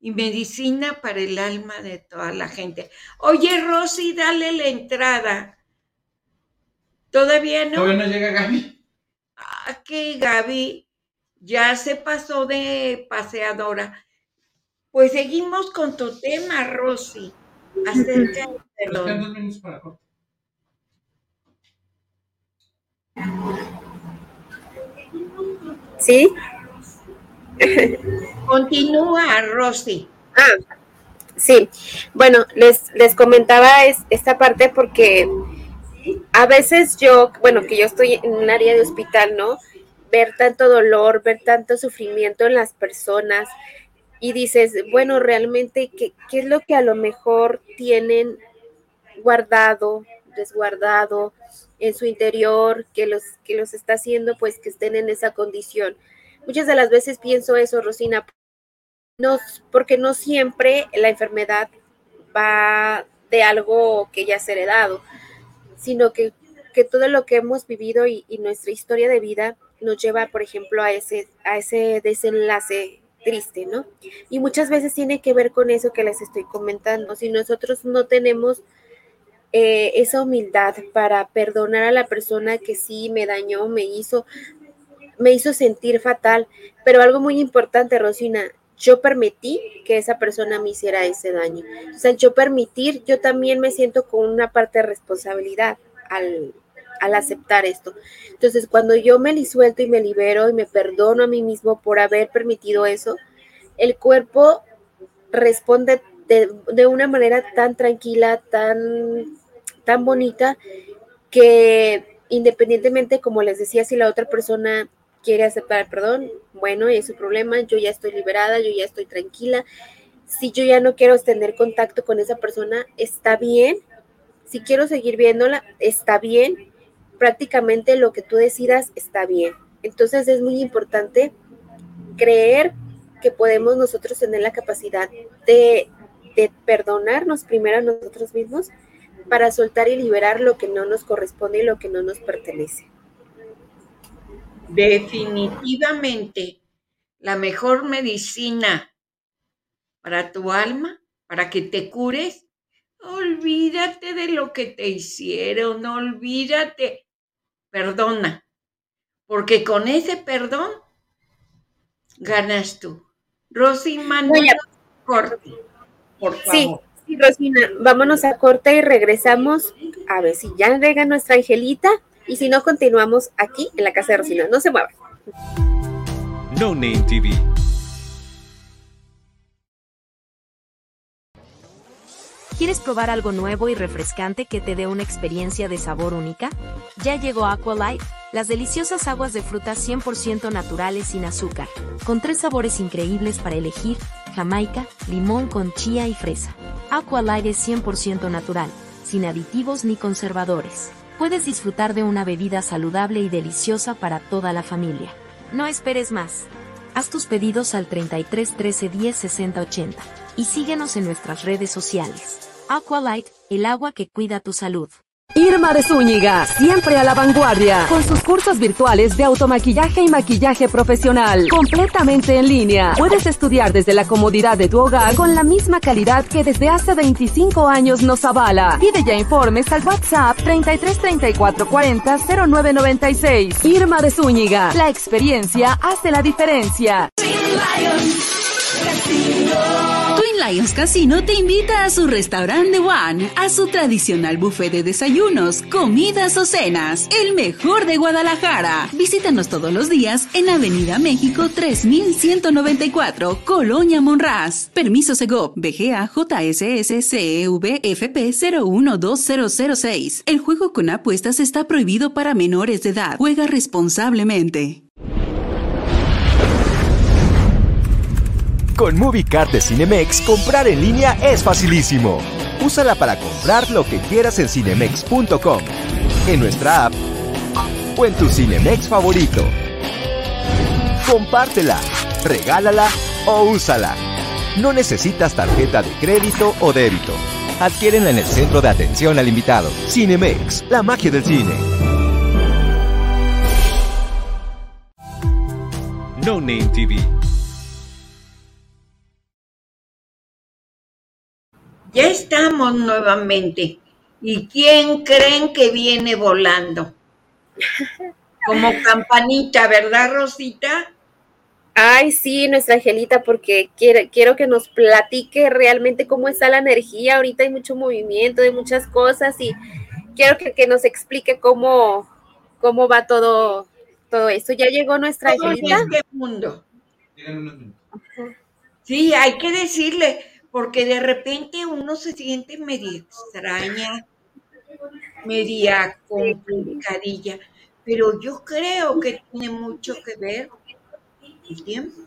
y medicina para el alma de toda la gente. Oye, Rosy, dale la entrada. ¿Todavía no? Todavía no llega Gaby. Ah, que Gaby ya se pasó de paseadora. Pues seguimos con tu tema, Rosy, acerca del perdón. ¿Sí? Continúa, Rosy. Ah, sí. Bueno, les, les comentaba es, esta parte porque a veces yo, bueno, que yo estoy en un área de hospital, ¿no? Ver tanto dolor, ver tanto sufrimiento en las personas y dices, bueno, realmente, ¿qué, qué es lo que a lo mejor tienen guardado, desguardado en su interior, que los, que los está haciendo, pues, que estén en esa condición? Muchas de las veces pienso eso, Rosina, no, porque no siempre la enfermedad va de algo que ya se ha heredado, sino que, que, todo lo que hemos vivido y, y, nuestra historia de vida nos lleva, por ejemplo, a ese, a ese desenlace triste, ¿no? Y muchas veces tiene que ver con eso que les estoy comentando. Si nosotros no tenemos eh, esa humildad para perdonar a la persona que sí me dañó, me hizo, me hizo sentir fatal. Pero algo muy importante, Rosina, yo permití que esa persona me hiciera ese daño. O sea, yo permitir, yo también me siento con una parte de responsabilidad al, al aceptar esto. Entonces, cuando yo me suelto y me libero y me perdono a mí mismo por haber permitido eso, el cuerpo responde de, una manera tan tranquila, tan, tan bonita, que independientemente, como les decía, si la otra persona quiere aceptar el perdón, bueno, es su problema, yo ya estoy liberada, yo ya estoy tranquila. Si yo ya no quiero tener contacto con esa persona, está bien. Si quiero seguir viéndola, está bien. Prácticamente lo que tú decidas está bien. Entonces es muy importante creer que podemos nosotros tener la capacidad de, de perdonarnos primero a nosotros mismos para soltar y liberar lo que no nos corresponde y lo que no nos pertenece. Definitivamente, la mejor medicina para tu alma, para que te cures, olvídate de lo que te hicieron, olvídate, perdona, porque con ese perdón ganas tú. Rosy, manda corte, por favor. Sí, Sí, Rosina, vámonos a corte y regresamos a ver si ya llega nuestra angelita y si no, continuamos aquí en la casa de Rosina. No se muevan. No Name TV. ¿Quieres probar algo nuevo y refrescante que te dé una experiencia de sabor única? Ya llegó Aqualight, las deliciosas aguas de frutas 100% naturales sin azúcar, con tres sabores increíbles para elegir, jamaica, limón con chía y fresa. Aqualight es 100% natural, sin aditivos ni conservadores. Puedes disfrutar de una bebida saludable y deliciosa para toda la familia. No esperes más. Haz tus pedidos al 33 13 10 60 80 y síguenos en nuestras redes sociales. Aqualight, el agua que cuida tu salud. Irma de Zúñiga, siempre a la vanguardia, con sus cursos virtuales de automaquillaje y maquillaje profesional, completamente en línea. Puedes estudiar desde la comodidad de tu hogar con la misma calidad que desde hace 25 años nos avala. Pide ya informes al WhatsApp 33 34 40 0996. Irma de Zúñiga, la experiencia hace la diferencia. Lions Casino te invita a su restaurante One, a su tradicional buffet de desayunos, comidas o cenas, el mejor de Guadalajara. Visítanos todos los días en Avenida México 3194, Colonia Monraz. Permiso Segov, BGA JSS CEV FP 012006. El juego con apuestas está prohibido para menores de edad. Juega responsablemente. Con MovieCard de Cinemex, comprar en línea es facilísimo. Úsala para comprar lo que quieras en cinemex.com, en nuestra app o en tu Cinemex favorito. Compártela, regálala o úsala. No necesitas tarjeta de crédito o débito. Adquiérenla en el centro de atención al invitado. Cinemex, la magia del cine. No Name TV. Ya estamos nuevamente. ¿Y quién creen que viene volando? Como campanita, ¿verdad, Rosita? Ay, sí, nuestra Angelita, porque quiero, quiero que nos platique realmente cómo está la energía. Ahorita hay mucho movimiento de muchas cosas y quiero que, que nos explique cómo, cómo va todo, todo esto. ¿Ya llegó nuestra Todo en Angelita? este mundo. Sí, hay que decirle, porque de repente uno se siente media extraña, media complicadilla, pero yo creo que tiene mucho que ver el tiempo.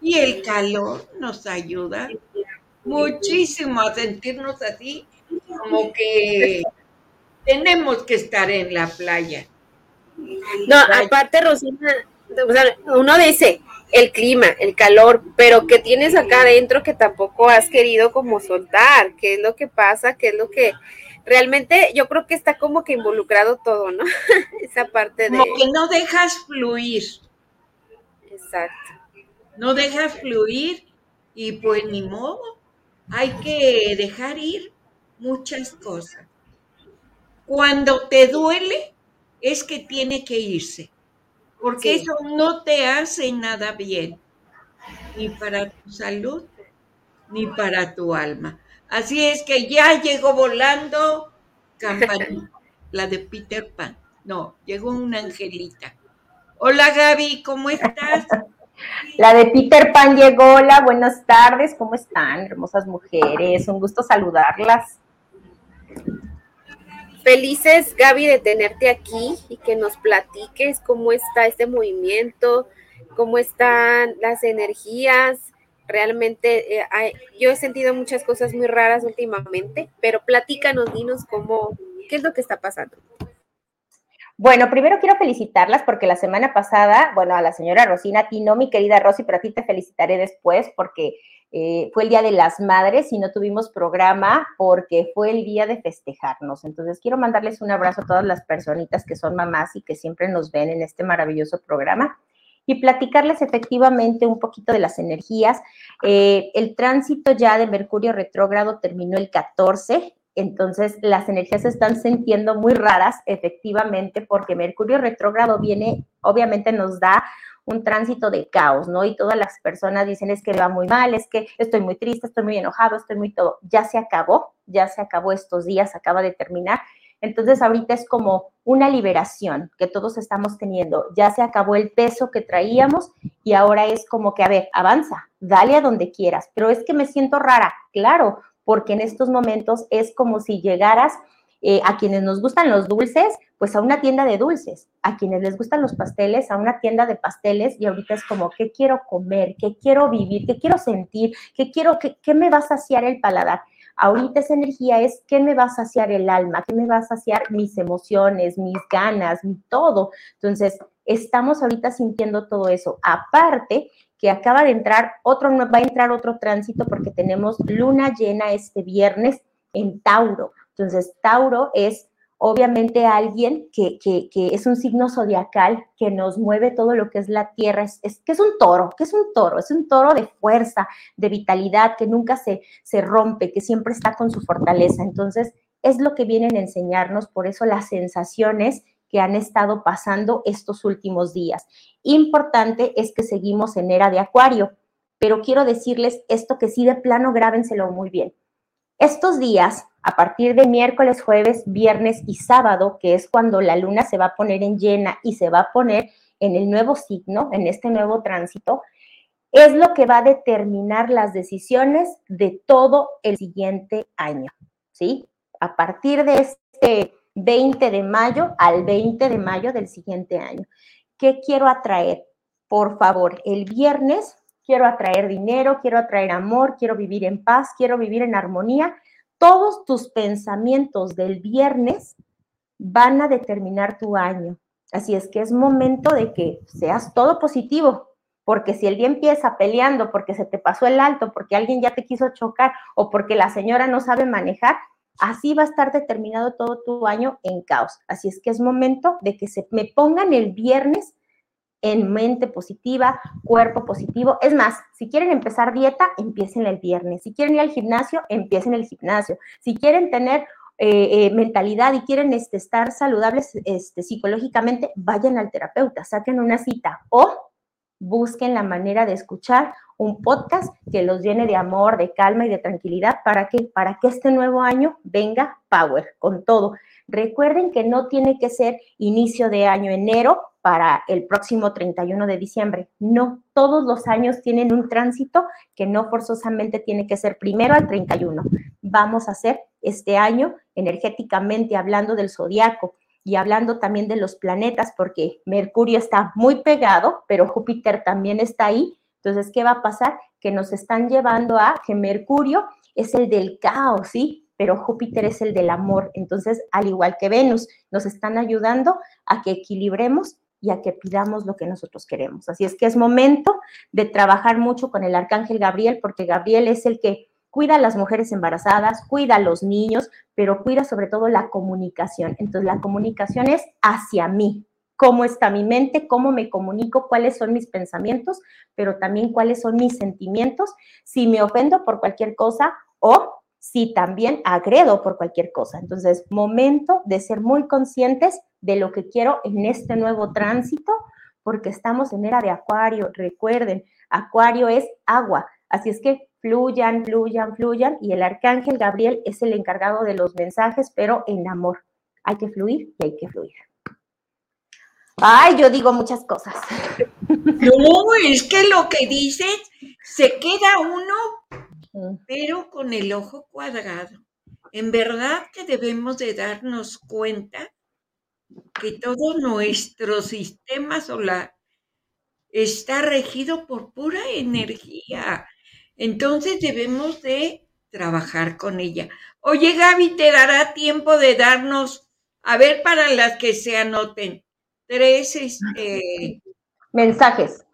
Y el calor nos ayuda muchísimo a sentirnos así, como que tenemos que estar en la playa. No, aparte, Rosina, o sea, uno dice el clima, el calor, pero que tienes acá adentro que tampoco has querido como soltar, qué es lo que pasa, qué es lo que realmente yo creo que está como que involucrado todo, ¿no? Esa parte de... Como que no dejas fluir. Exacto. no dejas fluir y pues ni modo, hay que dejar ir muchas cosas. Cuando te duele es que tiene que irse, porque Sí. eso no te hace nada bien, ni para tu salud, ni para tu alma. Así es que ya llegó volando campanita, la de Peter Pan. No, llegó una angelita. Hola Gaby, ¿cómo estás? La de Peter Pan llegó. Hola, buenas tardes. ¿Cómo están, hermosas mujeres? Un gusto saludarlas. Felices, Gaby, de tenerte aquí y que nos platiques cómo está este movimiento, cómo están las energías. Realmente, eh, yo he sentido muchas cosas muy raras últimamente, pero platícanos, dinos cómo, qué es lo que está pasando. Bueno, primero quiero felicitarlas porque la semana pasada, bueno, a la señora Rosina, a ti no, mi querida Rosy, pero a ti te felicitaré después porque eh, fue el Día de las Madres y no tuvimos programa porque fue el día de festejarnos. Entonces, quiero mandarles un abrazo a todas las personitas que son mamás y que siempre nos ven en este maravilloso programa y platicarles efectivamente un poquito de las energías. Eh, el tránsito ya de Mercurio retrógrado terminó el 14, entonces las energías se están sintiendo muy raras, efectivamente, porque Mercurio retrógrado viene, obviamente nos da un tránsito de caos, ¿no? Y todas las personas dicen es que va muy mal, es que estoy muy triste, estoy muy enojado, estoy muy todo. Ya se acabó, ya se acabó estos días, acaba de terminar. Entonces ahorita es como una liberación que todos estamos teniendo. Ya se acabó el peso que traíamos y ahora es como que, a ver, avanza, dale a donde quieras. Pero es que me siento rara, claro, porque en estos momentos es como si llegaras eh, a quienes nos gustan los dulces, pues a una tienda de dulces, a quienes les gustan los pasteles, a una tienda de pasteles y ahorita es como, ¿qué quiero comer? ¿Qué quiero vivir? ¿Qué quiero sentir? ¿Qué quiero? ¿Qué, me va a saciar el paladar? Ahorita esa energía es qué me va a saciar el alma, qué me va a saciar mis emociones, mis ganas, mi todo. Entonces, estamos ahorita sintiendo todo eso. Aparte que acaba de entrar otro, va a entrar otro tránsito porque tenemos luna llena este viernes en Tauro. Entonces, Tauro es obviamente alguien que, que, es un signo zodiacal que nos mueve todo lo que es la tierra, es, es, que es un toro, que es un toro, es un toro de fuerza, de vitalidad, que nunca se, se rompe, que siempre está con su fortaleza. Entonces, es lo que vienen a enseñarnos, por eso las sensaciones que han estado pasando estos últimos días. Importante es que seguimos en era de acuario, pero quiero decirles esto que sí de plano grábenselo muy bien. Estos días a partir de miércoles, jueves, viernes y sábado, que es cuando la luna se va a poner en llena y se va a poner en el nuevo signo, en este nuevo tránsito, es lo que va a determinar las decisiones de todo el siguiente año, ¿sí? A partir de este 20 de mayo al 20 de mayo del siguiente año. ¿Qué quiero atraer? Por favor, el viernes quiero atraer dinero, quiero atraer amor, quiero vivir en paz, quiero vivir en armonía todos tus pensamientos del viernes van a determinar tu año. Así es que es momento de que seas todo positivo, porque si el día empieza peleando porque se te pasó el alto, porque alguien ya te quiso chocar o porque la señora no sabe manejar, así va a estar determinado todo tu año en caos. Así es que es momento de que se me pongan el viernes en mente positiva, cuerpo positivo. Es más, si quieren empezar dieta, empiecen el viernes. Si quieren ir al gimnasio, empiecen el gimnasio. Si quieren tener eh, eh, mentalidad y quieren este, estar saludables este, psicológicamente, vayan al terapeuta, saquen una cita o busquen la manera de escuchar un podcast que los llene de amor, de calma y de tranquilidad para que, para que este nuevo año venga power con todo. Recuerden que no tiene que ser inicio de año enero para el próximo 31 de diciembre. No, todos los años tienen un tránsito que no forzosamente tiene que ser primero al 31. Vamos a hacer este año energéticamente hablando del zodiaco y hablando también de los planetas, porque Mercurio está muy pegado, pero Júpiter también está ahí. Entonces, ¿qué va a pasar? Que nos están llevando a que Mercurio es el del caos, ¿sí? pero Júpiter es el del amor. Entonces, al igual que Venus, nos están ayudando a que equilibremos y a que pidamos lo que nosotros queremos. Así es que es momento de trabajar mucho con el arcángel Gabriel, porque Gabriel es el que cuida a las mujeres embarazadas, cuida a los niños, pero cuida sobre todo la comunicación. Entonces, la comunicación es hacia mí, cómo está mi mente, cómo me comunico, cuáles son mis pensamientos, pero también cuáles son mis sentimientos, si me ofendo por cualquier cosa o si también agredo por cualquier cosa. Entonces, momento de ser muy conscientes de lo que quiero en este nuevo tránsito, porque estamos en era de acuario. Recuerden, acuario es agua. Así es que fluyan, fluyan, fluyan. Y el arcángel Gabriel es el encargado de los mensajes, pero en amor. Hay que fluir y hay que fluir. Ay, yo digo muchas cosas. No, es que lo que dices se queda uno pero con el ojo cuadrado. En verdad que debemos de darnos cuenta que todo nuestro sistema solar está regido por pura energía. Entonces debemos de trabajar con ella. Oye, Gaby, ¿te dará tiempo de darnos, a ver, para las que se anoten, tres este, mensajes?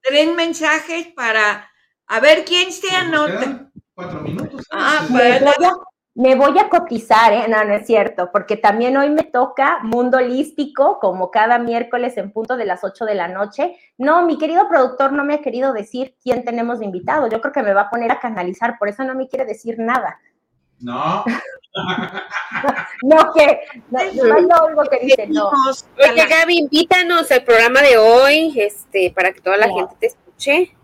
Tres mensajes para a ver quién se anota. Cuatro minutos. Ah, a, me voy a cotizar, ¿eh? No, no es cierto, porque también hoy me toca Mundo Holístico, como cada miércoles en punto de las 8 de la noche. No, mi querido productor no me ha querido decir quién tenemos de invitado. Yo creo que me va a poner a canalizar, por eso no me quiere decir nada. No, no, que, no, no oigo que dice no. Oye, Gaby, invítanos al programa de hoy, este, para que toda la gente te escuche.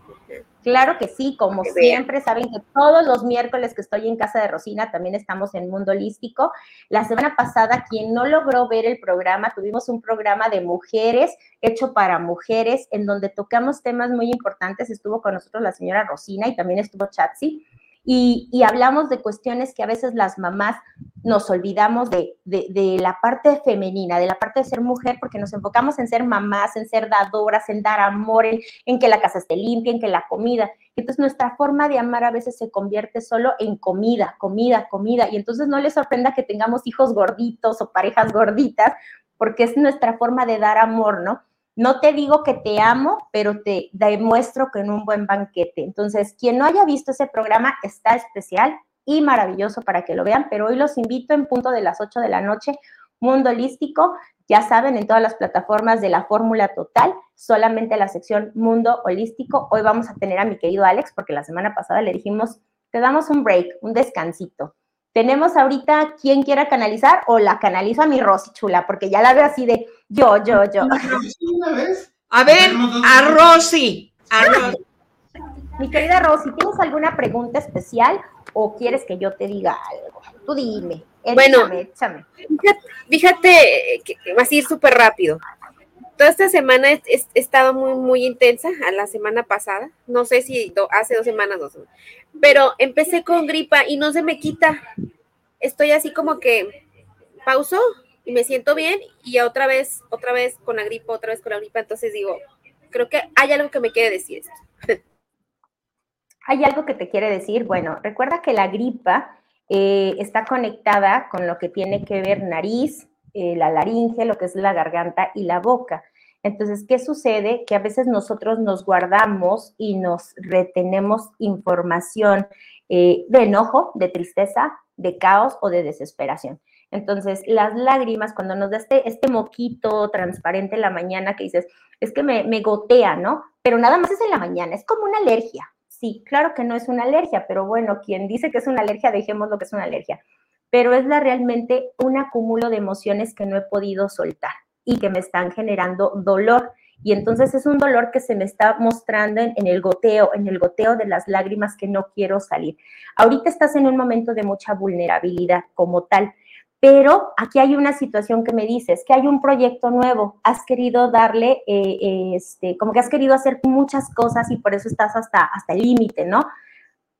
Claro que sí, como siempre, saben que todos los miércoles que estoy en casa de Rosina también estamos en Mundo Holístico. La semana pasada, quien no logró ver el programa, tuvimos un programa de mujeres hecho para mujeres en donde tocamos temas muy importantes. Estuvo con nosotros la señora Rosina y también estuvo Chatsi y, hablamos de cuestiones que a veces las mamás nos olvidamos de, la parte femenina, de la parte de ser mujer, porque nos enfocamos en ser mamás, en ser dadoras, en dar amor, en, que la casa esté limpia, en que la comida. Entonces nuestra forma de amar a veces se convierte solo en comida, comida, comida. Y entonces no les sorprenda que tengamos hijos gorditos o parejas gorditas, porque es nuestra forma de dar amor, ¿no? No te digo que te amo, pero te demuestro que en un buen banquete. Entonces, quien no haya visto ese programa está especial y maravilloso para que lo vean, pero hoy los invito en punto de las 8 de la noche, Mundo Holístico, ya saben, en todas las plataformas de la Fórmula Total, solamente la sección Mundo Holístico. Hoy vamos a tener a mi querido Alex, porque la semana pasada le dijimos, te damos un break, un descansito. Tenemos ahorita quien quiera canalizar o la canalizo a mi Rosy chula, porque ya la veo así de yo, yo, yo. A ver, a Rosy, a Rosy. Mi querida Rosy, ¿tienes alguna pregunta especial o quieres que yo te diga algo? Tú dime. bueno, échame. Fíjate, que vas a ir súper rápido. Toda esta semana he, estado muy, muy intensa, a la semana pasada, no sé si hace dos semanas, dos semanas, pero empecé con gripa y no se me quita. Estoy así como que pauso y me siento bien y otra vez, otra vez con la gripa, otra vez con la gripa. Entonces digo, creo que hay algo que me quiere decir esto. Hay algo que te quiere decir. Bueno, recuerda que la gripa eh, está conectada con lo que tiene que ver nariz, eh, la laringe, lo que es la garganta y la boca. Entonces, ¿qué sucede? Que a veces nosotros nos guardamos y nos retenemos información eh, de enojo, de tristeza, de caos o de desesperación. Entonces, las lágrimas, cuando nos da este, este moquito transparente en la mañana que dices, es que me, gotea, ¿no? Pero nada más es en la mañana, es como una alergia. Sí, claro que no es una alergia, pero bueno, quien dice que es una alergia, dejemos lo que es una alergia. Pero es la, realmente un acúmulo de emociones que no he podido soltar y que me están generando dolor. Y entonces es un dolor que se me está mostrando en, el goteo, en el goteo de las lágrimas que no quiero salir. Ahorita estás en un momento de mucha vulnerabilidad como tal, pero aquí hay una situación que me dices, que hay un proyecto nuevo, has querido darle, eh, este, como que has querido hacer muchas cosas y por eso estás hasta, hasta el límite, ¿no?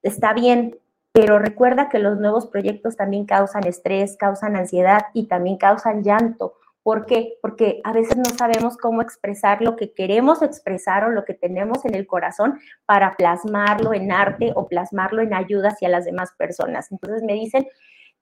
Está bien, pero recuerda que los nuevos proyectos también causan estrés, causan ansiedad y también causan llanto. ¿Por qué? Porque a veces no sabemos cómo expresar lo que queremos expresar o lo que tenemos en el corazón para plasmarlo en arte o plasmarlo en ayuda hacia las demás personas. Entonces me dicen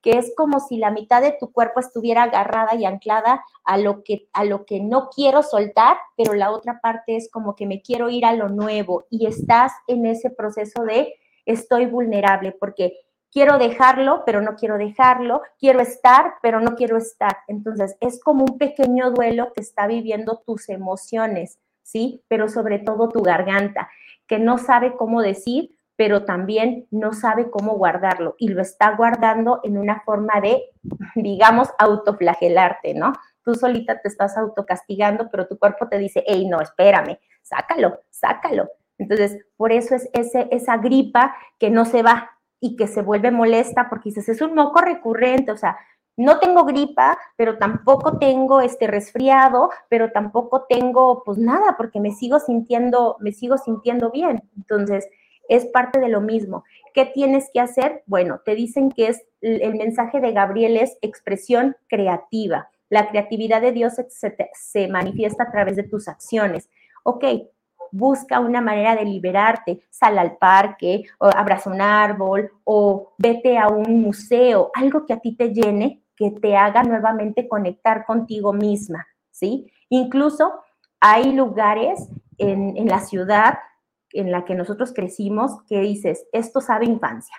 que es como si la mitad de tu cuerpo estuviera agarrada y anclada a lo que a lo que no quiero soltar, pero la otra parte es como que me quiero ir a lo nuevo y estás en ese proceso de estoy vulnerable porque quiero dejarlo, pero no quiero dejarlo, quiero estar, pero no quiero estar. Entonces, es como un pequeño duelo que está viviendo tus emociones, ¿sí? Pero sobre todo tu garganta, que no sabe cómo decir, pero también no sabe cómo guardarlo y lo está guardando en una forma de, digamos, autoflagelarte, ¿no? Tú solita te estás autocastigando, pero tu cuerpo te dice, hey, no, espérame, sácalo, sácalo. Entonces, por eso es ese, esa gripa que no se va, y que se vuelve molesta porque dices, es un moco recurrente, o sea, no tengo gripa, pero tampoco tengo este resfriado, pero tampoco tengo pues nada porque me sigo sintiendo, me sigo sintiendo bien. Entonces, es parte de lo mismo. ¿Qué tienes que hacer? Bueno, te dicen que es el mensaje de Gabriel es expresión creativa. La creatividad de Dios se, se manifiesta a través de tus acciones. Ok, busca una manera de liberarte, sal al parque, o abraza un árbol o vete a un museo, algo que a ti te llene, que te haga nuevamente conectar contigo misma, ¿sí? Incluso hay lugares en, en la ciudad en la que nosotros crecimos que dices, esto sabe infancia,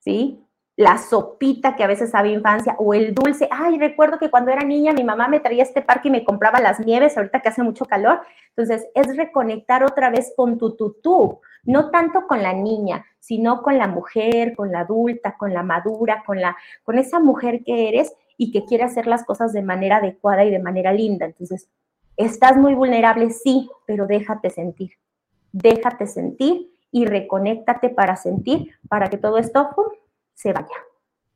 ¿sí? la sopita que a veces sabe infancia o el dulce. Ay, recuerdo que cuando era niña mi mamá me traía este parque y me compraba las nieves, ahorita que hace mucho calor. Entonces, es reconectar otra vez con tu tutú, no tanto con la niña, sino con la mujer, con la adulta, con la madura, con, la, con esa mujer que eres y que quiere hacer las cosas de manera adecuada y de manera linda. Entonces, estás muy vulnerable, sí, pero déjate sentir, déjate sentir y reconéctate para sentir, para que todo esto se vaya.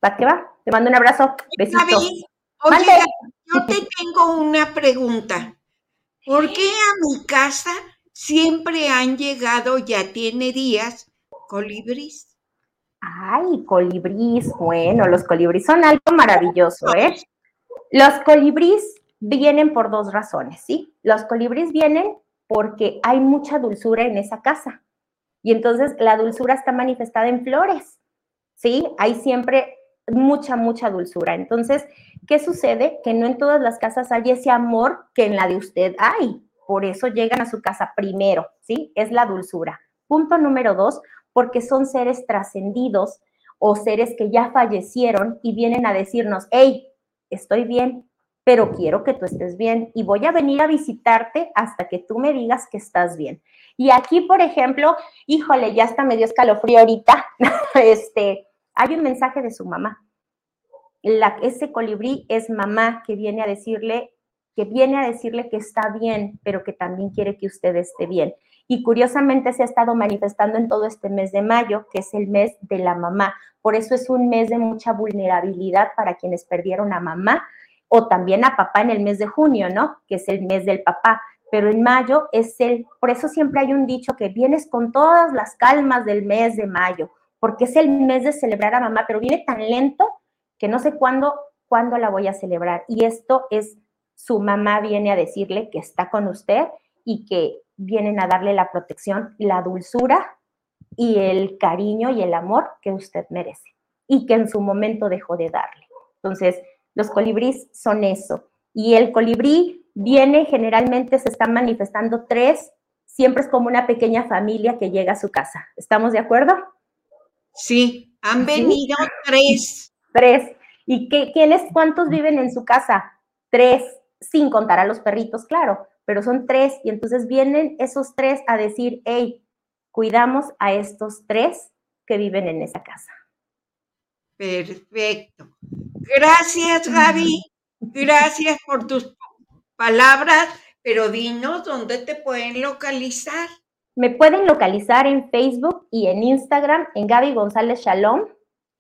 ¿Va que va? Te mando un abrazo. Besitos. Oye, yo te tengo una pregunta. ¿Por qué a mi casa siempre han llegado, ya tiene días, colibríes? Ay, colibríes, bueno, los colibríes son algo maravilloso, ¿eh? Los colibríes vienen por dos razones, ¿sí? Los colibríes vienen porque hay mucha dulzura en esa casa. Y entonces la dulzura está manifestada en flores, ¿sí? Hay siempre mucha, mucha dulzura. Entonces, ¿qué sucede? Que no en todas las casas hay ese amor que en la de usted hay. Por eso llegan a su casa primero, ¿sí? Es la dulzura. Punto número dos, porque son seres trascendidos o seres que ya fallecieron y vienen a decirnos, hey, estoy bien, pero quiero que tú estés bien y voy a venir a visitarte hasta que tú me digas que estás bien. Y aquí, por ejemplo, híjole, ya hasta me dio escalofrío ahorita, este, hay un mensaje de su mamá. La, ese colibrí es mamá que viene a decirle que viene a decirle que está bien, pero que también quiere que usted esté bien. Y curiosamente se ha estado manifestando en todo este mes de mayo, que es el mes de la mamá. Por eso es un mes de mucha vulnerabilidad para quienes perdieron a mamá o también a papá en el mes de junio, ¿no? Que es el mes del papá. Pero en mayo es el, por eso siempre hay un dicho que vienes con todas las calmas del mes de mayo porque es el mes de celebrar a mamá, pero viene tan lento que no sé cuándo, cuándo la voy a celebrar. Y esto es, su mamá viene a decirle que está con usted y que vienen a darle la protección, la dulzura y el cariño y el amor que usted merece y que en su momento dejó de darle. Entonces, los colibríes son eso. Y el colibrí viene, generalmente se están manifestando tres, siempre es como una pequeña familia que llega a su casa. ¿Estamos de acuerdo? Sí, han venido tres. Tres. ¿Y qué, quiénes, cuántos viven en su casa? Tres, sin contar a los perritos, claro, pero son tres. Y entonces vienen esos tres a decir, hey, cuidamos a estos tres que viven en esa casa. Perfecto. Gracias, Gaby. Gracias por tus palabras, pero dinos dónde te pueden localizar. Me pueden localizar en Facebook y en Instagram en Gaby González Shalom,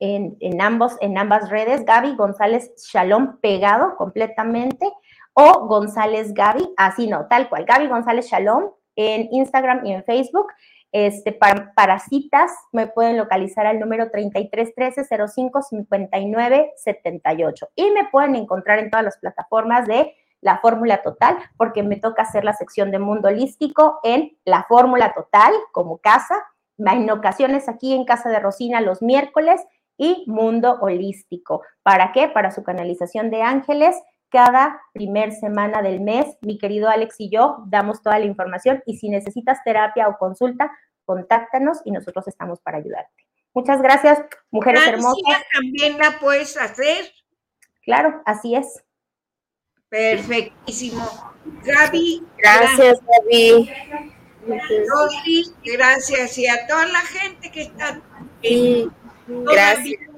en, ambos, en ambas redes, Gaby González Shalom pegado completamente, o González Gaby, así no, tal cual, Gaby González Shalom en Instagram y en Facebook. Este, para, citas me pueden localizar al número 3313 05 59 78 y me pueden encontrar en todas las plataformas de la fórmula total, porque me toca hacer la sección de mundo holístico en la fórmula total como casa, en ocasiones aquí en casa de Rosina los miércoles y mundo holístico. ¿Para qué? Para su canalización de ángeles. Cada primer semana del mes, mi querido Alex y yo damos toda la información y si necesitas terapia o consulta, contáctanos y nosotros estamos para ayudarte. Muchas gracias, mujeres hermosas. También la puedes hacer. Claro, así es. Perfectísimo. Gaby. Gracias, Gaby. Rosy, gracias. Y a toda la gente que está. Sí, gracias.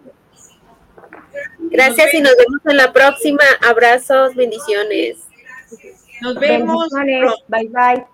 Gracias y nos vemos en la próxima. Abrazos, bendiciones. Nos vemos. Bye bye.